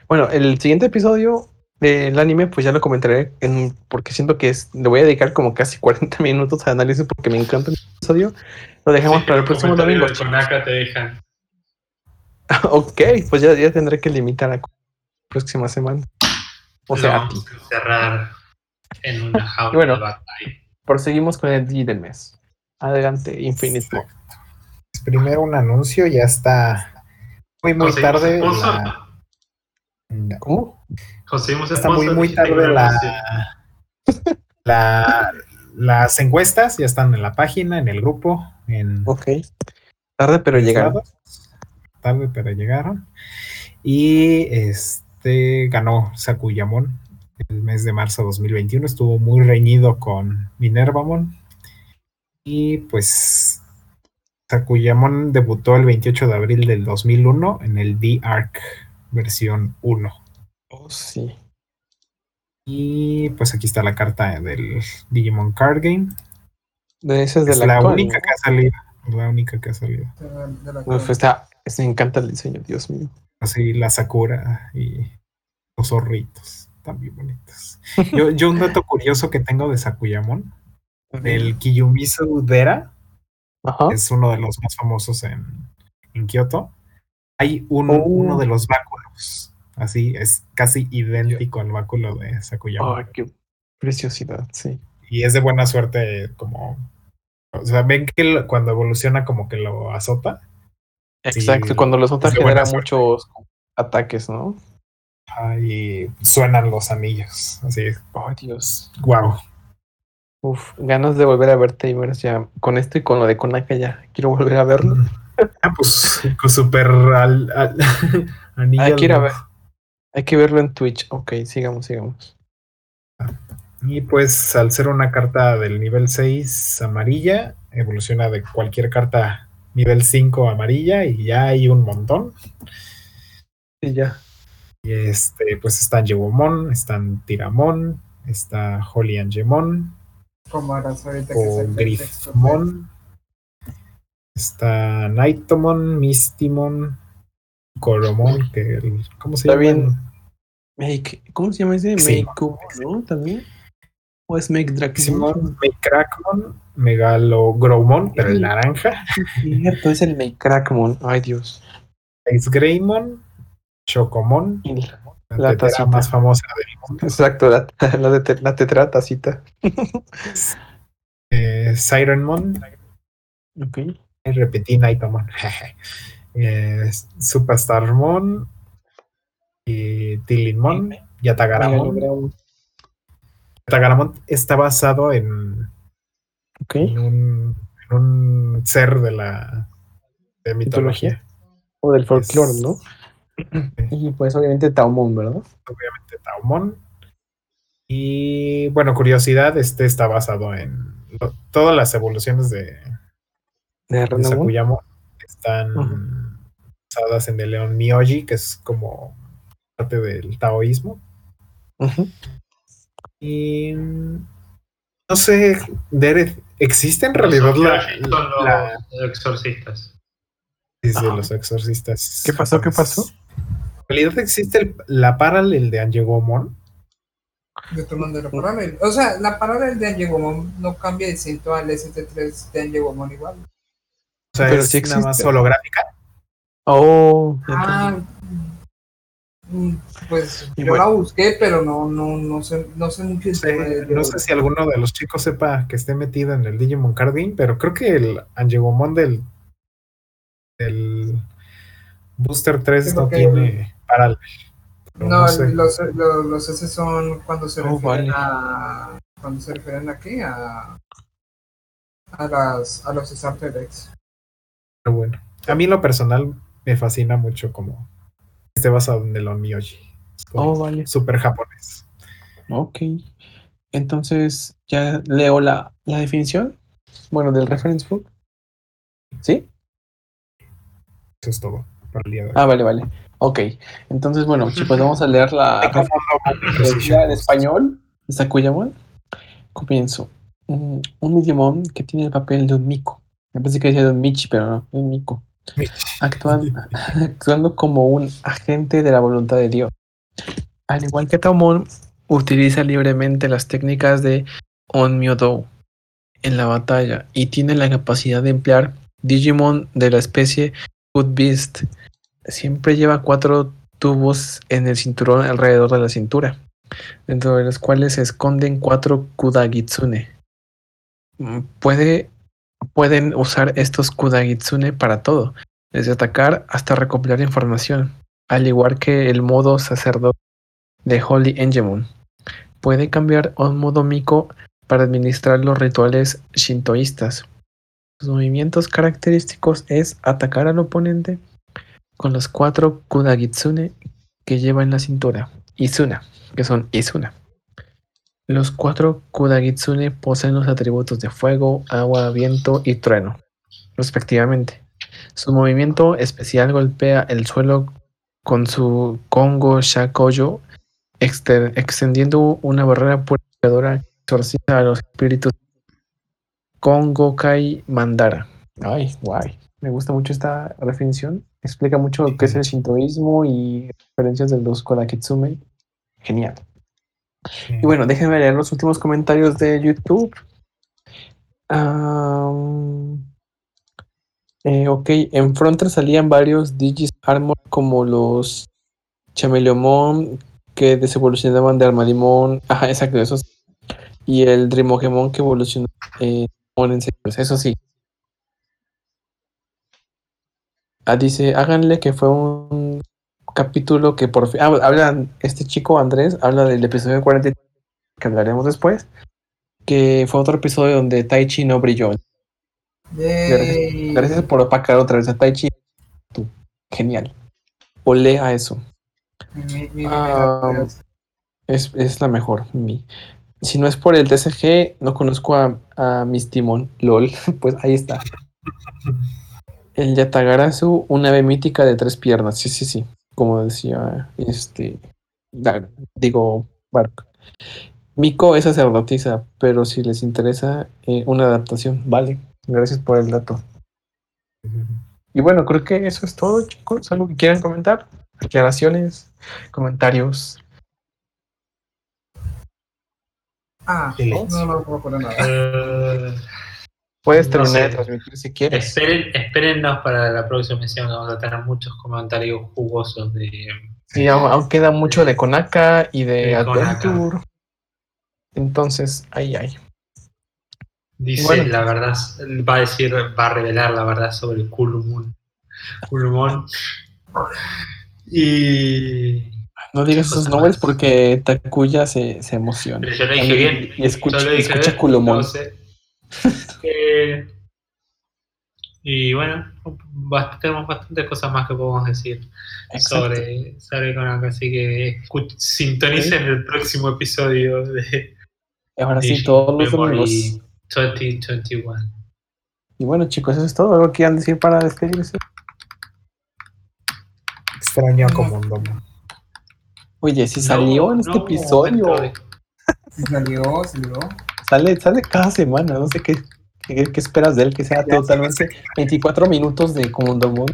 bueno, el siguiente episodio del anime, pues ya lo comentaré en, porque siento que es, le voy a dedicar como casi 40 *laughs* minutos a análisis porque me encanta el episodio. Lo dejamos Sí, para el próximo domingo. te dejan. *laughs* ok, pues ya, ya tendré que limitar a la próxima semana. O sea, Lo vamos a encerrar en una *laughs* jaula bueno. de batalla. Proseguimos con el D del mes. Adelante, Infinite primero un anuncio, ya está muy muy tarde. La, la- ¿Cómo? Conseguimos está muy muy tarde la, la- las encuestas, ya están en la página, en el grupo, en Ok. Tarde, pero llegaron. Tarde, pero llegaron. Y este ganó Sakuyamon el mes de marzo de 2021. Estuvo muy reñido con Minervamon. Y pues Sakuyamon debutó el 28 de abril del 2001 en el D-Arc versión 1. Oh, sí. Y pues aquí está la carta del Digimon Card Game. De esa es de Es la, la actual, única ¿no? que ha salido. La única que ha salido. De, de la Uf, está, es- me encanta el diseño, Dios mío. Así la Sakura y los zorritos. Bien bonitos. Yo, yo un dato curioso que tengo de Sakuyamon. *laughs* El Kiyumizu Dera Ajá. es uno de los más famosos en, en Kioto. Hay un, Oh. uno de los báculos. Así es casi idéntico al báculo de Sakuyamon. Ay, qué preciosidad, sí. Y es de buena suerte como... O sea, ven que lo- cuando evoluciona como que lo azota. Sí, Exacto, cuando de buena genera muchos ataques, ¿no? Y suenan los anillos. Así, Ay, Dios. wow. Uf, ganas de volver a ver Tamers ya. Con esto y con lo de Konaka ya. Quiero volver a verlo. Ah, pues con super al. Hay que ir a ver. Hay que verlo en Twitch. Ok, sigamos, sigamos. Y pues al ser una carta del nivel 6 amarilla, evoluciona de cualquier carta nivel 5 amarilla y ya hay un montón. Y ya. Y este, pues están Yewomon, están Tiramon, está Holy Angemon, Como harás ahorita o el. Grifmon, está Nightomon, Mistimon, Coromon, que el- ¿cómo se Está llama? bien. Make, ¿Cómo se llama ese? Sí. Make ¿no? También. ¿O es Make Dracmon? Simon, Megacrackmon, Megalogrowmon, pero el naranja, Cierto, es el Make Crackmon. Ay, Dios. Ice Greymon, Chocomon, Y la, La tetera tacita. más famosa del mundo, Exacto, la, la, de te- la tetra tacita. *laughs* eh, Sirenmon, Ok. *laughs* y repetí Nightomon, eh, Superstarmon, y Tilinmon, Yatagaramon. Megalogram. Yatagaramon está basado en, Ok. en un, en un ser de la de mitología. O del folclore, ¿no? Y pues obviamente Taumon, ¿verdad? obviamente Taumon. Y bueno, curiosidad, este está basado en lo- todas las evoluciones de, De de. Sakuyamon están basadas en el león Myoji, que es como parte del taoísmo. Y no sé, Derek, ¿existe en Los realidad la, Okyoshi son los la- exorcistas. desde Ajá. los exorcistas? ¿Qué pasó? ¿Qué pasó? ¿En realidad existe el- la paralel de Angegomon? Yo te mandé la paralel. O sea, la paralel de Angegomon no cambia distinto al ST3 de Angegomon igual. O sea, Pero es sí nada más holográfica. Oh, Ah, mm, pues Y yo bueno. la busqué, pero no, no, no sé, no sé mucho el No sé, de no sé si alguno de los chicos sepa que esté metido en el Digimon Card Game, pero creo que el Angegomon del, del Booster 3 Sí, no tiene No, no sé. los, los, los S son cuando se Oh, refieren vale. a. Cuando se refieren a qué? A. a las a los starter decks. Pero bueno, a mí en lo personal me fascina mucho como esté basado en el Onmyoji. Oh, vale. súper japonés. Ok. Entonces, ya leo la, la definición. Bueno, del reference book. ¿Sí? Eso es todo para el día de hoy. Ah, vale, vale. Ok. Entonces, bueno, chicos, vamos a leer la referencia en español de Sakuyamon. Comienzo. Un, un Digimon que tiene el papel de un Miko. Me pensé que decía de un Michi, pero no, un. Actúan- *laughs* actuando como un agente de la voluntad de Dios. Al igual que Taumon, utiliza libremente las técnicas de Onmyodo en la batalla y tiene la capacidad de emplear Digimon de la especie Good Beast. Siempre lleva cuatro tubos en el cinturón alrededor de la cintura, dentro de los cuales se esconden cuatro Kudagitsune. Mm, Puede, pueden usar estos Kudagitsune para todo, desde atacar hasta recopilar información, al igual que el modo sacerdote de Holy Angemon. Puede cambiar a un modo Miko para administrar los rituales shintoístas. Sus movimientos característicos es atacar al oponente con los cuatro Kudagitsune que lleva en la cintura, Izuna, que son Izuna. Los cuatro Kudagitsune poseen los atributos de fuego, agua, viento y trueno, respectivamente. Su movimiento especial golpea el suelo con su Kongo Shakoyo, extendiendo una barrera purificadora que a los espíritus Kongo Kai Mandara. Ay, guay. Me gusta mucho esta definición. Explica mucho qué es el shintoísmo y referencias de los Kodakitsume. Genial. Y bueno, déjenme leer los últimos comentarios de YouTube. Am, eh, ok, en Frontier salían varios Digis Armor como los Chameleomon que desevolucionaban de Armadimon. *laughs* Ajá, exacto, esos. Y el Dreamogemon que evolucionó eh, en eso sí. Ah, dice, háganle que fue un capítulo que por fin. Ah, hablan, este chico Andrés habla del episodio 40 que hablaremos después. Que fue otro episodio donde Taichi no brilló. Yay. Gracias por opacar otra vez a Taichi. Tú. Genial. Olé a eso. Mi- mi- mi- Ah, Es, es la mejor. Mi. Si no es por el TCG, no conozco a, a Miss Timon. LOL. *laughs* Pues ahí está. El Yatagarasu, una ave mítica de tres piernas. Sí, sí, sí. Como decía este. Digo, Bark. Miko es sacerdotisa, pero si les interesa eh, una adaptación, vale. Gracias por el dato. Y bueno, creo que eso es todo, chicos. ¿Algo que quieran comentar? Aclaraciones, comentarios. Ah, Silencio. no, no puedo poner nada. Eh, Puedes No terminar sé. de transmitir si quieres. esperen, espérennos para la próxima emisión que vamos a tener muchos comentarios jugosos de Sí, aún, aún queda mucho de Konaka y de De Konaka. Adventure. Entonces, ahí hay. Dice Bueno. la verdad, va a decir, va a revelar la verdad sobre Kulumon. Kulumon. Y. No digas esos nombres porque Takuya se, se emociona. Pero yo lo dije Y- bien. Y escucha, Yo lo dije escucha bien, Kulomon. no sé. *laughs* Eh, y bueno, bast- tenemos bastantes cosas más que podemos decir Exacto. sobre, sobre Konaka, así que sintonicen el próximo episodio de Ahora sí, todos los Memory domingos. 2021. Y bueno, chicos, eso es todo. ¿Algo que quieran decir para despedirse? Extraño como un domo. Oye, si salió No, en este no, episodio, de- Sí Salió, salió. Sale, sale cada semana. No sé qué, qué, qué esperas de él, que sea Ya, totalmente 24 minutos de Komondomon.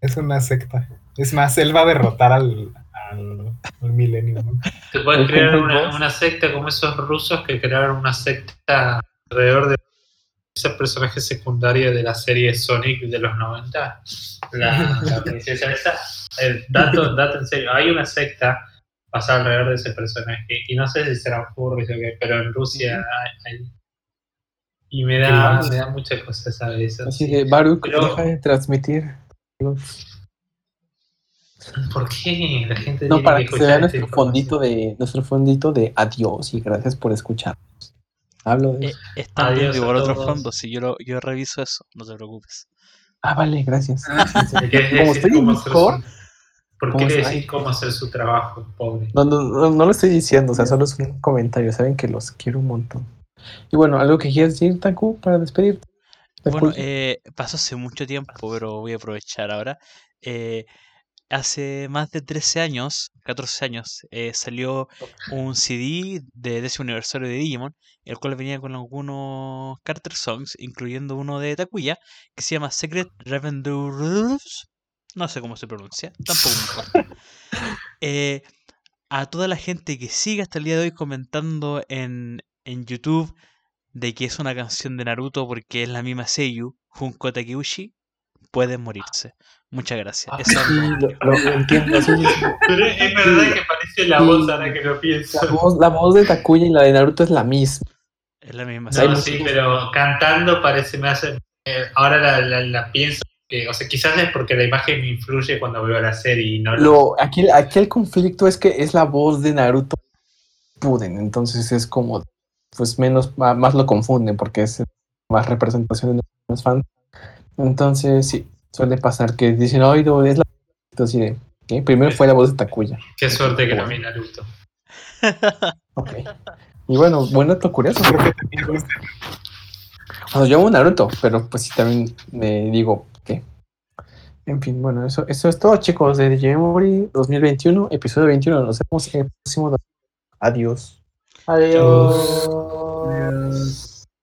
Es una secta. Es más, él va a derrotar al, al, al Millennium. Te puedes El crear una, una secta como esos rusos que crearon una secta alrededor de ese personaje secundario de la serie Sonic de los 90. La, la princesa esa. El dato, dato en serio. Hay una secta basada alrededor de ese personaje. Y no sé si serán furries o qué, pero en Rusia hay. hay- y me da, me da mucha cosa saber eso. Así sí. de Baruch, Pero- deja de transmitir. ¿Por qué la gente No, tiene para que que se vea nuestro fondito de nuestro fondito de adiós y gracias por escuchar. Hablo de Eh, eso. a igual otros todos. fondos. Si yo, lo, yo reviso eso, no te preocupes. Ah, vale, gracias. *laughs* Ah, ¿Qué es Como estoy en Discord, ¿Por ¿cómo qué le decís cómo hacer su trabajo, pobre? No, no, no, no lo estoy diciendo, o sea, solo es un comentario. Saben que los quiero un montón. Y bueno, ¿algo que quieras decir, Taku, para despedirte? Bueno, eh, pasó hace mucho tiempo, pero voy a aprovechar ahora. Eh, hace más de 13 años, 14 años, eh, salió un CD de décimo aniversario de Digimon, el cual venía con algunos Carter Songs, incluyendo uno de Takuya, que se llama Secret Revenue No sé cómo se pronuncia, tampoco me importa. *laughs* Eh, a toda la gente que sigue hasta el día de hoy comentando en, en YouTube de que es una canción de Naruto porque es la misma Seiyu, Junko Takeuchi, pueden morirse. Muchas gracias. Ah, es sí, lo, lo- *laughs* entiendo. sí, sí, sí. Pero es verdad que parece la Sí. voz ahora que lo pienso. La, voz, la voz de Takuya y la de Naruto es la misma. Es la misma No, sí, pero cantando parece me hace. eh, ahora la, la- la pienso. Que, o sea, quizás es porque la imagen me influye cuando veo la serie y no lo. Aquí, aquí el conflicto es que es la voz de Naruto Puden, entonces es como, pues menos, más lo confunden porque es más representación de los fans. Entonces, sí, suele pasar que dicen, oye, no, es la. Entonces, de, ¿qué? primero fue la voz de Takuya. Qué suerte que Bueno. vi Naruto. Ok. Y bueno, buen dato curioso. Creo que también yo amo Naruto, pero pues sí también me digo. En fin, bueno, eso, eso es todo, chicos, de Memory 2021, episodio 21. Nos vemos en el próximo. Adiós. Adiós. Adiós. Adiós.